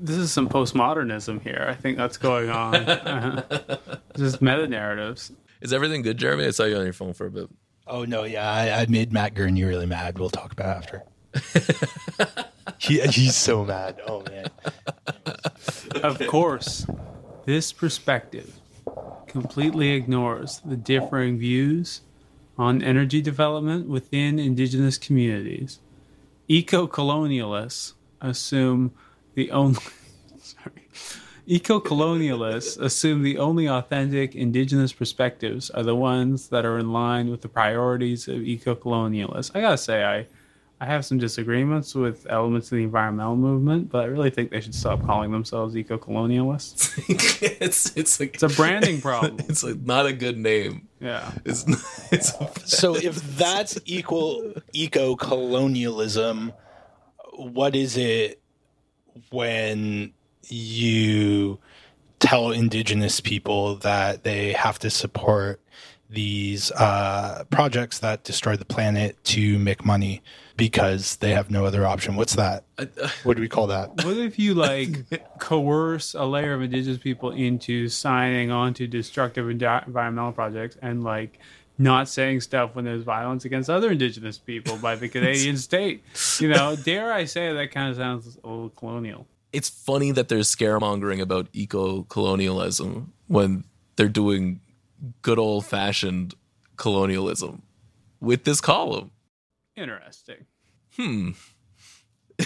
This is some postmodernism here. I think that's going on. [laughs] Just meta narratives. Is everything good, Jeremy? I saw you on your phone for a bit. Oh no, yeah, I, I made Matt Gurney really mad. We'll talk about it after. [laughs] he, he's so mad. Oh man. Of course, this perspective completely ignores the differing views on energy development within indigenous communities. Eco colonialists assume the only. [laughs] Sorry. Eco colonialists assume the only authentic indigenous perspectives are the ones that are in line with the priorities of eco colonialists. I gotta say, I. I have some disagreements with elements of the environmental movement, but I really think they should stop calling themselves eco-colonialists. [laughs] it's it's like It's a branding problem. [laughs] It's like not a good name. Yeah. It's [laughs] it's So if that's equal eco colonialism, what is it when you tell indigenous people that they have to support these uh, projects that destroy the planet to make money because they have no other option? What's that? Uh, what do we call that? What if you [laughs] like coerce a layer of indigenous people into signing on to destructive environmental projects and like not saying stuff when there's violence against other indigenous people by the [laughs] Canadian state? You know, dare I say that kind of sounds a little colonial. it's funny that there's scaremongering about eco-colonialism when they're doing good old-fashioned colonialism with this column. Interesting. Hmm. [laughs]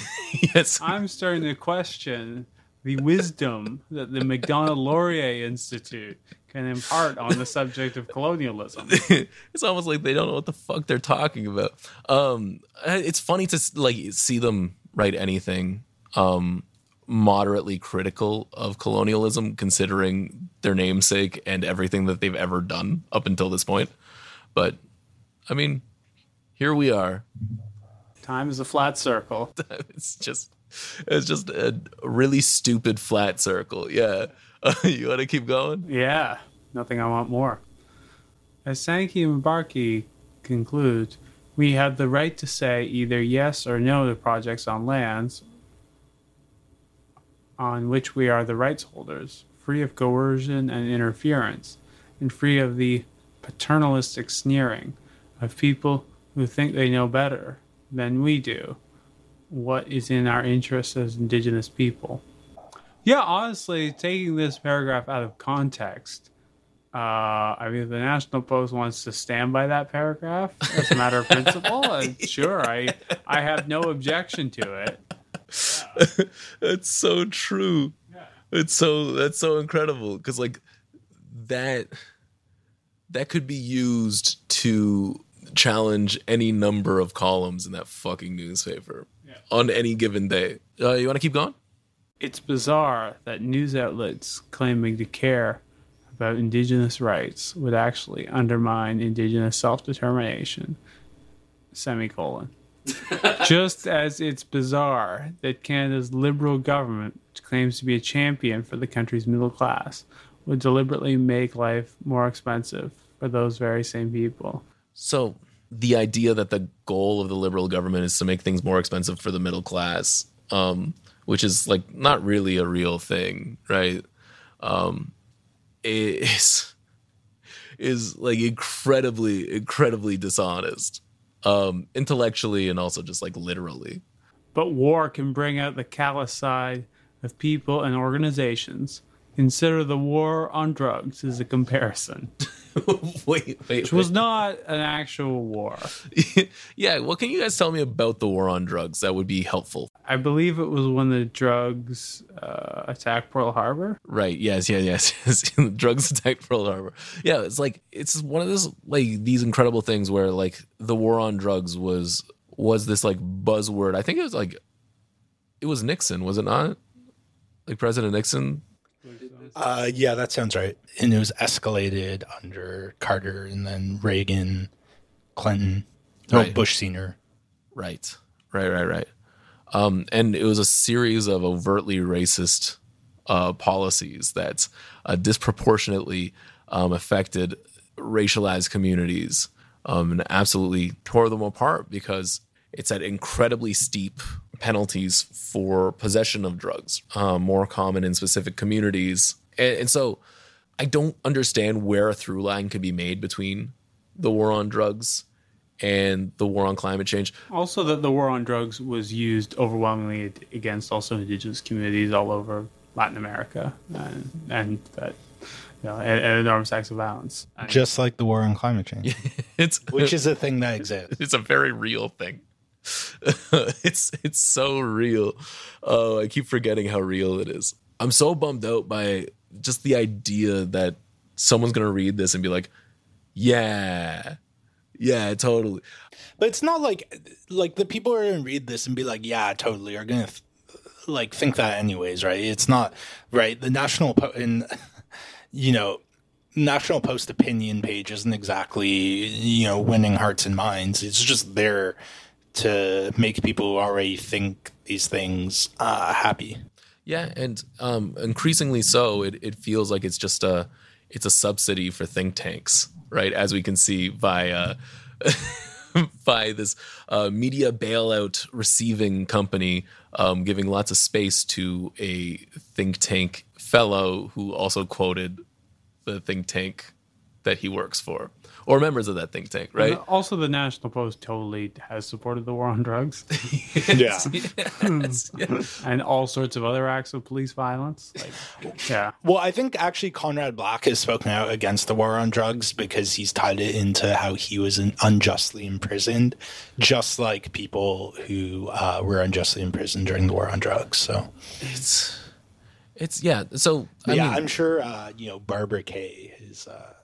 yes, I'm starting to question the wisdom that the Macdonald Laurier Institute can impart on the subject of colonialism. [laughs] it's almost like they don't know what the fuck they're talking about. Um, it's funny to like see them write anything um, moderately critical of colonialism, considering their namesake and everything that they've ever done up until this point. But I mean, here we are. Time is a flat circle. [laughs] It's just, it's just a really stupid flat circle. Yeah, [laughs] you want to keep going? Yeah, nothing I want more. As Sankey and Mbarki conclude, we have the right to say either yes or no to projects on lands on which we are the rights holders, free of coercion and interference, and free of the paternalistic sneering of people who think they know better than we do what is in our interests as indigenous people. Yeah, honestly, taking this paragraph out of context, uh, I mean, the National Post wants to stand by that paragraph as a matter of [laughs] principle, and sure, I I have no objection to it. [laughs] That's so true. It's so that's so incredible because like that that could be used to challenge any number of columns in that fucking newspaper on any given day. Uh, you want to keep going? It's bizarre that news outlets claiming to care about indigenous rights would actually undermine indigenous self-determination. Semicolon. [laughs] Just as it's bizarre that Canada's Liberal government, which claims to be a champion for the country's middle class, would deliberately make life more expensive for those very same people. So the idea that the goal of the liberal government is to make things more expensive for the middle class, um, which is like not really a real thing, right? Um, [laughs] is is like incredibly, incredibly dishonest, um, intellectually and also just like literally. But war can bring out the callous side of people and organizations. Consider the war on drugs as a comparison, [laughs] [laughs] wait, wait, which was not an actual war. [laughs] yeah. What can you guys tell me about the war on drugs that would be helpful? I believe it was when the drugs uh, attacked Pearl Harbor. Right. Yes. Yeah. Yes. [laughs] yes. Drugs attacked Pearl Harbor. Yeah. It's like it's one of those like these incredible things where like the war on drugs was was this like buzzword. I think it was like it was Nixon, was it not? Like President Nixon. Uh, yeah, that sounds right. And it was escalated under Carter and then Reagan, Clinton, no, Right. Bush Senior. Right. Right. Right. Right. Um, and it was a series of overtly racist uh, policies that uh, disproportionately um, affected racialized communities um, and absolutely tore them apart because it's at incredibly steep penalties for possession of drugs, um, more common in specific communities. And, and so I don't understand where a through line could be made between the war on drugs and the war on climate change. Also, that the war on drugs was used overwhelmingly against also indigenous communities all over Latin America, and, and that you know, and, and enormous acts of violence. I mean, Just like the war on climate change, [laughs] It's [laughs] which is a thing that exists. it's a very real thing. [laughs] it's it's so real. Oh, I keep forgetting how real it is. I'm so bummed out by just the idea that someone's gonna read this and be like, "Yeah, yeah, totally." But it's not like like the people are gonna read this and be like, yeah, totally, are gonna th- like think that anyways, right? It's not right. The national po- and [laughs] you know, national post opinion page isn't exactly you know winning hearts and minds. It's just there to make people who already think these things uh, happy. Yeah, and um, increasingly so, it, it feels like it's just a it's a subsidy for think tanks, right? As we can see by uh, by this uh, media bailout receiving company um, giving lots of space to a think tank fellow who also quoted the think tank that he works for, or members of that think tank, right? Also, the National Post totally has supported the war on drugs [laughs] Yeah. Yes, [laughs] yes. and all sorts of other acts of police violence. Like, yeah, Well, I think actually Conrad Black has spoken out against the war on drugs because he's tied it into how he was unjustly imprisoned, just like people who uh, were unjustly imprisoned during the war on drugs. So, It's it's yeah. So I yeah, mean, I'm sure uh, you know Barbara Kay is uh, you know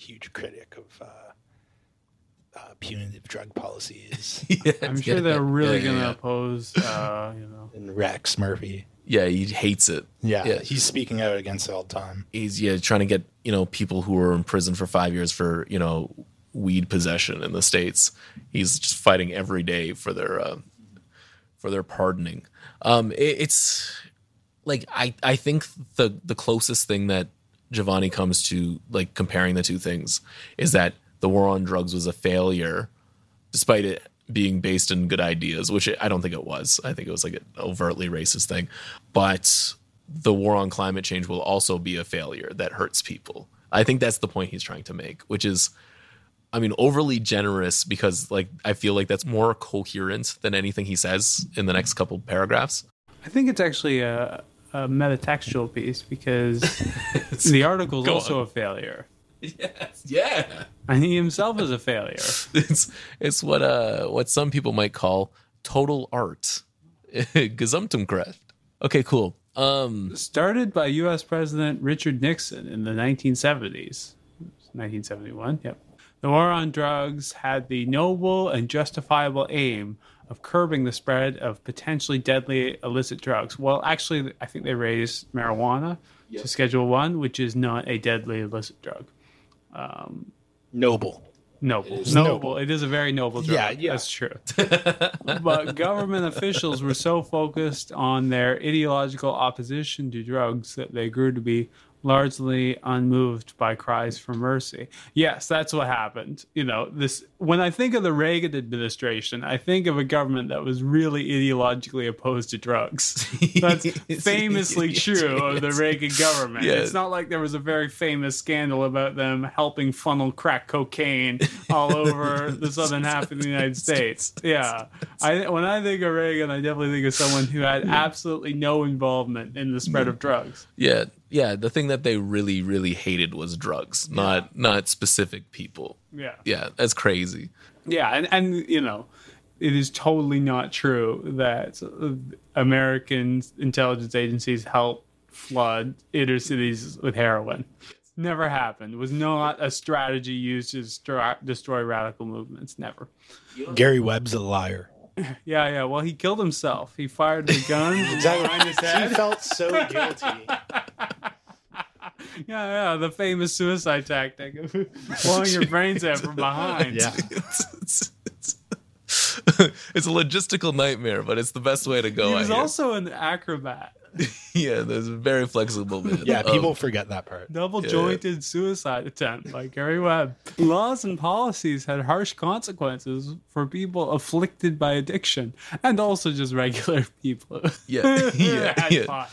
huge critic of uh, uh, punitive drug policies, [laughs] I'm sure yeah, they're really yeah, going to yeah. oppose, uh, you know. [laughs] and Rex Murphy. Yeah, he hates it. Yeah, Yeah. he's speaking out against it all the time. He's yeah trying to get you know people who were in prison for five years for you know weed possession in the states. He's just fighting every day for their uh, for their pardoning. Um, it, it's like I I think the the closest thing that Jivani comes to like comparing the two things is that the war on drugs was a failure, despite it being based in good ideas, which I don't think it was. I think it was like an overtly racist thing. But the war on climate change will also be a failure that hurts people. I think that's the point he's trying to make, which is I mean overly generous because like I feel like that's more coherent than anything he says in the next couple paragraphs. I think it's actually a, a metatextual piece because [laughs] the article is also on. a failure. Yes, yeah. And he himself is a failure. [laughs] It's it's what uh what some people might call total art. [laughs] Gesamtumkraft. Okay, cool. Um Started by U.S. President Richard Nixon in the 1970s. 1971, yep. The war on drugs had the noble and justifiable aim of curbing the spread of potentially deadly illicit drugs. Well, actually, I think they raised marijuana to Schedule One, which is not a deadly illicit drug. Um, noble. Noble. is noble. noble. It is a very noble drug. Yeah, yeah. That's true. [laughs] but government officials were so focused on their ideological opposition to drugs that they grew to be largely unmoved by cries for mercy. Yes, that's what happened. You know, this when I think of the Reagan administration, I think of a government that was really ideologically opposed to drugs. [laughs] That's [laughs] famously true of the Reagan government. Yeah. It's not like there was a very famous scandal about them helping funnel crack cocaine all over the [laughs] southern half of the United States. Yeah. I when I think of Reagan, I definitely think of someone who had absolutely no involvement in the spread of drugs. yeah, yeah, the thing that they really really hated was drugs, not not specific people. Yeah. Yeah, that's crazy. Yeah, and, and you know, it is totally not true that American intelligence agencies help flood inner cities with heroin. Never happened. It was not a strategy used to destroy, destroy radical movements. Never. Gary Webb's a liar. [laughs] Yeah, yeah. Well, he killed himself. He fired the gun [laughs] behind his He felt so [laughs] guilty. Yeah, yeah. The famous suicide tactic of blowing your brains out from behind. Yeah. it's, it's, it's a logistical nightmare, but it's the best way to go. He was also an acrobat. [laughs] yeah, there's a very flexible bit. Yeah, of- people forget that part. Double jointed suicide attempt by Gary Webb. Laws and policies had harsh consequences for people afflicted by addiction and also just regular [laughs] people. yeah, [laughs] yeah, Had yeah.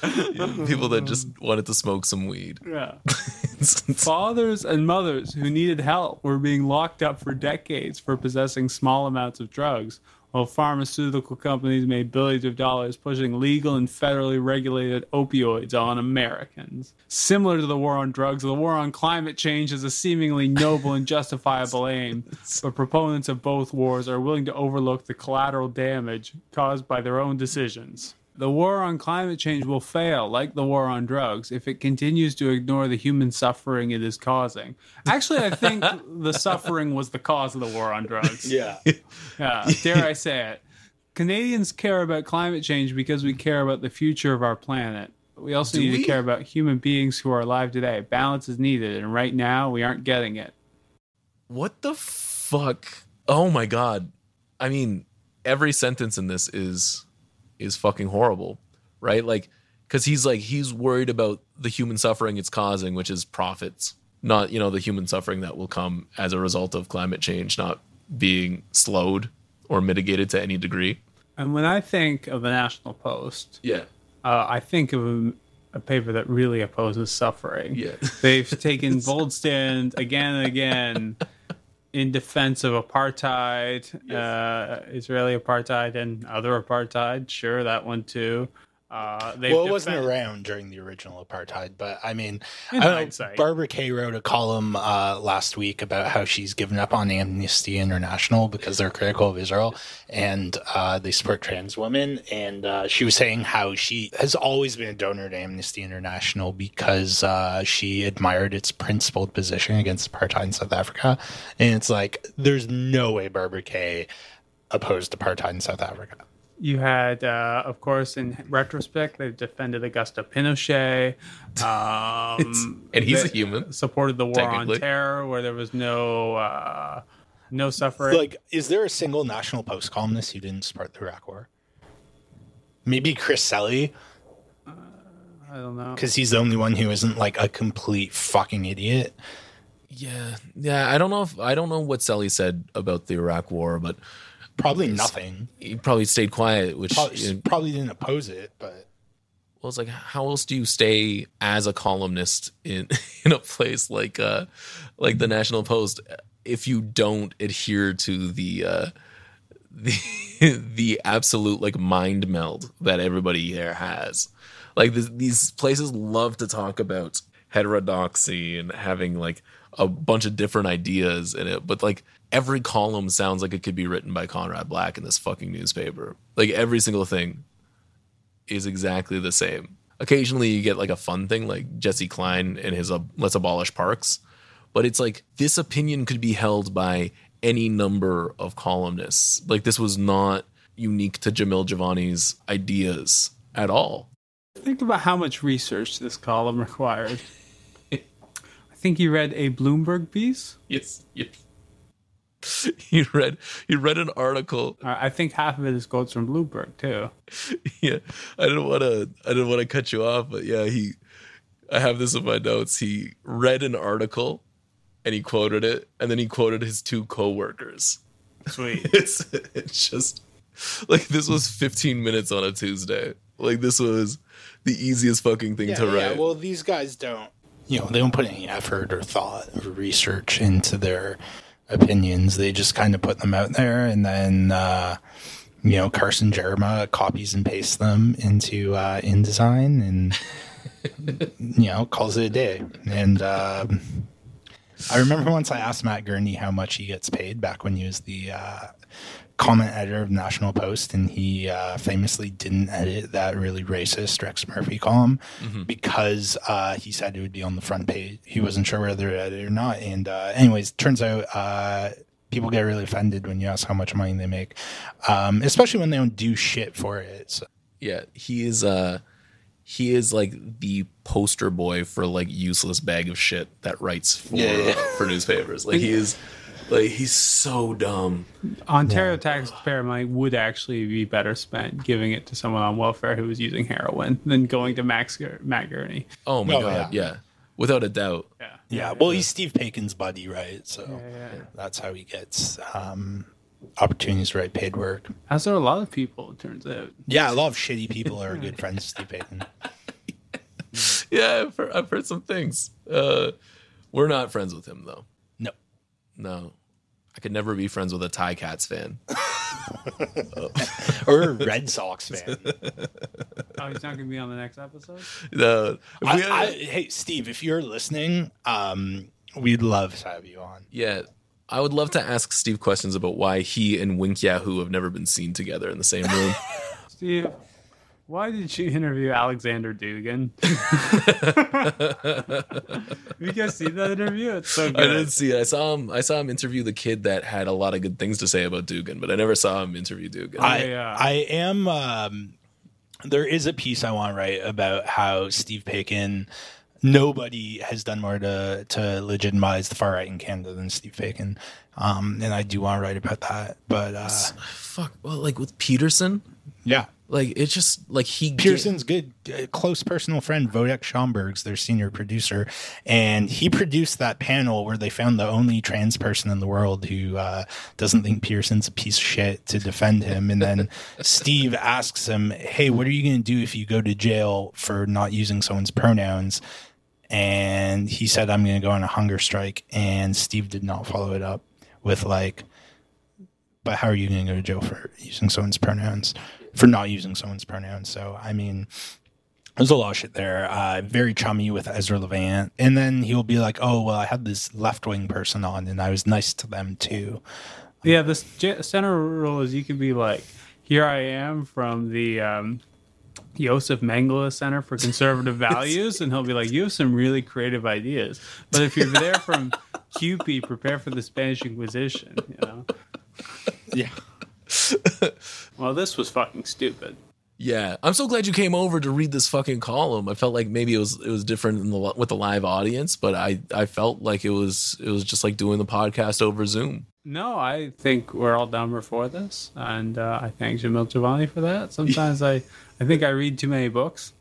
People that just wanted to smoke some weed. Yeah. It's- it's- Fathers and mothers who needed help were being locked up for decades for possessing small amounts of drugs, while pharmaceutical companies made billions of dollars pushing legal and federally regulated opioids on Americans. Similar to the war on drugs, the war on climate change is a seemingly noble and justifiable [laughs] aim, but proponents of both wars are willing to overlook the collateral damage caused by their own decisions. The war on climate change will fail, like the war on drugs, if it continues to ignore the human suffering it is causing. Actually, I think [laughs] the suffering was the cause of the war on drugs. Yeah. Yeah, dare I say it. Canadians care about climate change because we care about the future of our planet. We also Do need we? to care about human beings who are alive today. Balance is needed, and right now we aren't getting it. what the fuck? Oh my god. I mean, every sentence in this is is fucking horrible, right? Like cuz he's like he's worried about the human suffering it's causing, which is profits, not, you know, the human suffering that will come as a result of climate change not being slowed or mitigated to any degree. And when I think of the National Post, Yeah. uh, I think of a, a paper that really opposes suffering. Yeah. They've taken [laughs] bold stand again and again in defense of apartheid, uh, Israeli apartheid, and other apartheid. Sure, that one too. Uh, Well, it wasn't around during the original apartheid, but I mean, In I know. Barbara Kay wrote a column uh, last week about how she's given up on Amnesty International because they're critical of Israel and uh, they support trans women. And uh, she was saying how she has always been a donor to Amnesty International because uh, she admired its principled position against apartheid in South Africa. And it's like, there's no way Barbara Kay opposed apartheid in South Africa. You had, uh, of course, in retrospect, they've defended Augusto Pinochet. [laughs] Um, And he's a human. Supported the war on terror, where there was no uh, no suffering. Like, is there a single National Post columnist who didn't support the Iraq War? Maybe Chris Selly, I don't know. because he's the only one who isn't like a complete fucking idiot. Yeah. Yeah, I don't know if I don't know what Selly said about the Iraq war, but Probably nothing. he probably stayed quiet, which Probably, you know, probably didn't oppose it, but well, it's like how else do you stay as a columnist in [laughs] in a place like uh like the National Post if you don't adhere to the uh [laughs] the the absolute like mind meld that everybody there has. Like this, these places love to talk about heterodoxy and having like a bunch of different ideas in it, but like every column sounds like it could be written by Conrad Black in this fucking newspaper. Like every single thing is exactly the same. Occasionally you get like a fun thing like Jesse Kline and his uh, let's abolish parks, but it's like this opinion could be held by any number of columnists. Like this was not unique to Jamil Jivani's ideas at all. Think about how much research this column required. I think you read a Bloomberg piece. Yes, yes. [laughs] You read you read an article. I think half of it is quotes from Bloomberg too. [laughs] Yeah, I didn't want to. I didn't want to cut you off, but yeah, he. I have this in my notes. He read an article, and he quoted it, and then he quoted his two coworkers. Sweet. [laughs] It's it's just like this was 15 minutes on a Tuesday. Like this was the easiest fucking thing to write. Yeah, well, these guys don't, you know, they don't put any effort or thought or research into their opinions. They just kind of put them out there, and then, uh, you know, Carson Jerema copies and pastes them into uh, InDesign, and [laughs] you know, calls it a day. And um I remember once I asked Matt Gurney how much he gets paid back when he was the uh, comment editor of National Post, and he uh, famously didn't edit that really racist Rex Murphy column because uh, he said it would be on the front page. He wasn't sure whether to edit it or not. And uh, anyways, turns out uh, people get really offended when you ask how much money they make, um, especially when they don't do shit for it. So, yeah, he is. Uh, he is like the poster boy for like useless bag of shit that writes for Yeah, yeah. for newspapers. Like he is. Like he's so dumb. Ontario taxpayer money would actually be better spent giving it to someone on welfare who was using heroin than going to Max Matt Gurney. Oh my Oh, god, yeah. yeah. Without a doubt. Yeah. Yeah, well, he's Steve Paikin's buddy, right? So yeah. that's how he gets um, opportunities to write paid work. As are a lot of people, it turns out. Yeah, a lot of shitty people are good friends with Steve Paikin. [laughs] Yeah, I've heard, I've heard some things. Uh, we're not friends with him though. No. No. I could never be friends with a Ti-Cats fan. [laughs] Or a Red Sox fan. Oh, he's not going to be on the next episode? No. If we I, I, hey, Steve, if you're listening, um, we'd love to have you on. yeah. I would love to ask Steve questions about why he and Wink Yahoo have never been seen together in the same room. [laughs] Steve, why did you interview Alexander Dugin? [laughs] [laughs] you guys see that interview? It's so good. I didn't see it. I saw him. I saw him interview the kid that had a lot of good things to say about Dugin, but I never saw him interview Dugin. I, yeah. I am. Um, there is a piece I want to write about how Steve Paikin. Nobody has done more to to legitimize the far right in Canada than Steve Paikin, um, and I do want to write about that. But uh, Fuck. Well, like with Peterson, yeah, like it's just like he Peterson's good, uh, close personal friend. Wodek Szemberg's their senior producer, and he produced that panel where they found the only trans person in the world who uh, doesn't think Peterson's a piece of shit to defend him. And then [laughs] Steve asks him, "Hey, what are you going to do if you go to jail for not using someone's pronouns?" And he said, "I'm going to go on a hunger strike." And Steve did not follow it up with like but how are you going to go to jail for using someone's pronouns for not using someone's pronouns so i mean there's a lot of shit there. Uh, very chummy with ezra levant. And then he'll be like oh well i had this left-wing person on and i was nice to them too. Yeah, the j- center rule is you could be like, here I am from the um, Josef Mengele Center for Conservative [laughs] Values, and he'll be like, you have some really creative ideas. But if you're there from [laughs] QP, prepare for the Spanish Inquisition, you know? yeah [laughs] Well, this was fucking stupid. Yeah, I'm so glad you came over to read this fucking column. I felt like maybe it was it was different in the with the live audience, but I I felt like it was it was just like doing the podcast over Zoom. No, I think we're all dumber for this, and uh, I thank Jamil Jivani for that. [laughs] Sometimes I, I think I read too many books.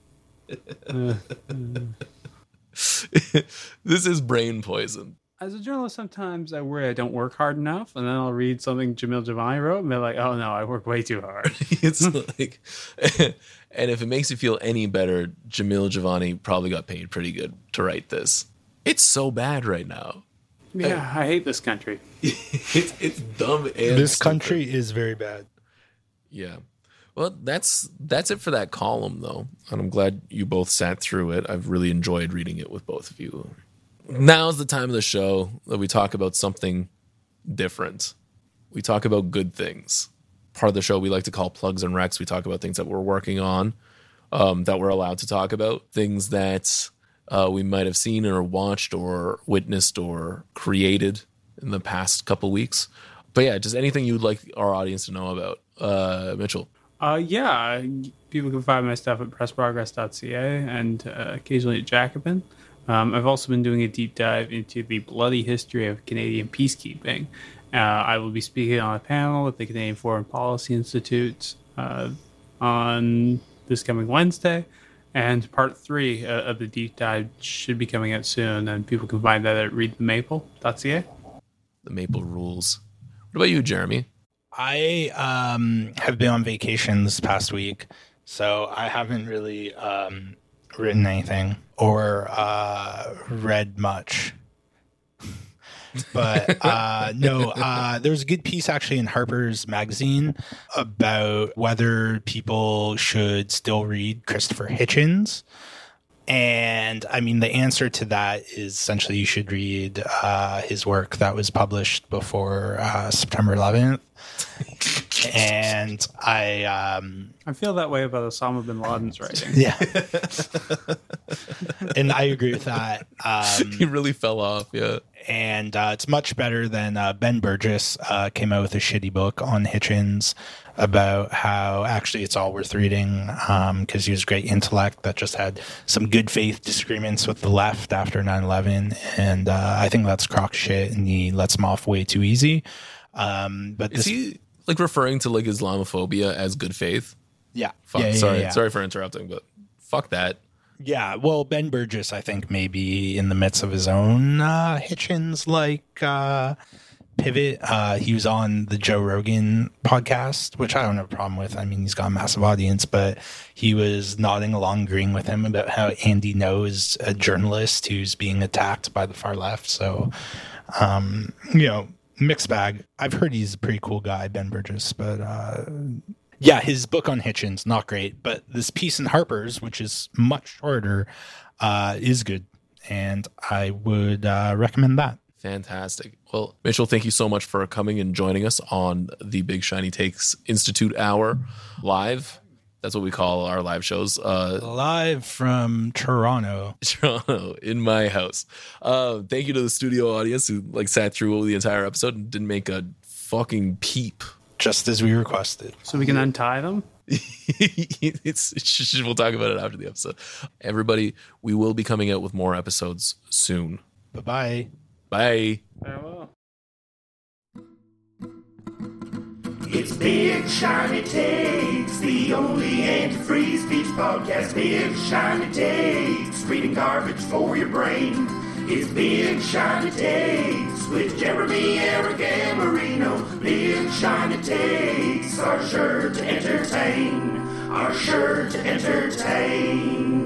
[laughs] Uh, this is brain poison. As a journalist, sometimes I worry I don't work hard enough, and then I'll read something Jamil Jivani wrote, and be like, "Oh no, I work way too hard." [laughs] it's like, [laughs] and if it makes you feel any better, Jamil Jivani probably got paid pretty good to write this. It's so bad right now. yeah, I hate this country. [laughs] it's it's dumb and this stupid. country is very bad Yeah. Well, that's that's it for that column though. And I'm glad you both sat through it. I've really enjoyed reading it with both of you. Now's the time of the show that we talk about something different. We talk about good things. Part of the show we like to call plugs and recs. We talk about things that we're working on, um, that we're allowed to talk about, things that uh, we might have seen or watched or witnessed or created in the past couple weeks. But yeah, just anything you'd like our audience to know about. Uh, Mitchell. Uh, yeah, people can find my stuff at pressprogress.ca and uh, occasionally at Jacobin. Um, I've also been doing a deep dive into the bloody history of Canadian peacekeeping. Uh, I will be speaking on a panel at the Canadian Foreign Policy Institute uh, on this coming Wednesday. And part three uh, of the deep dive should be coming out soon, and people can find that at readthemaple.ca. The Maple Rules. What about you, Jeremy? I um, have been on vacation this past week, so I haven't really um, written anything or uh, read much. but uh, no, uh, there was a good piece actually in Harper's Magazine about whether people should still read Christopher Hitchens. And I mean, the answer to that is essentially you should read uh, his work that was published before uh, September 11th. And I um, I feel that way about Osama bin Laden's writing. yeah, [laughs] and I agree with that. Um, he really fell off. Yeah. and uh, it's much better than uh, Ben Burgis uh, came out with a shitty book on Hitchens about how actually it's all worth reading because he was great intellect that just had some good faith disagreements with the left after 9-11 and uh, i think that's crock shit and he lets him off way too easy um, but Is this, he like referring to like Islamophobia as good faith? yeah, Fuck. yeah, yeah, sorry, yeah. sorry for interrupting, but fuck that. Yeah, well, Ben Burgis, I think, may be in the midst of his own uh, Hitchens like uh, pivot. Uh, he was on the Joe Rogan podcast, which I don't have a problem with. I mean, he's got a massive audience, but he was nodding along, agreeing with him about how Andy Ngo's a journalist who's being attacked by the far left. So, um, you know, mixed bag. I've heard he's a pretty cool guy, Ben Burgis, but uh, yeah, his book on Hitchens not great, but this piece in Harper's, which is much shorter, uh, is good, and I would uh, recommend that. Fantastic. Well, Mitchell, thank you so much for coming and joining us on the Big Shiny Takes Institute Hour live. That's what we call our live shows. Uh, Live from Toronto. [laughs] Toronto in my house. Uh, thank you to the studio audience who like sat through the entire episode and didn't make a fucking peep. Just as we requested. So we can untie them. [laughs] it's we'll talk about it after the episode. Everybody, we will be coming out with more episodes soon. Bye bye. Bye. Farewell. It's Big Shiny Takes, the only anti-free speech podcast. Big Shiny Takes, reading garbage for your brain. It's Big Shiny Takes with Jeremy, Eric, and Marino. Big Shiny Takes are sure to entertain, are sure to entertain.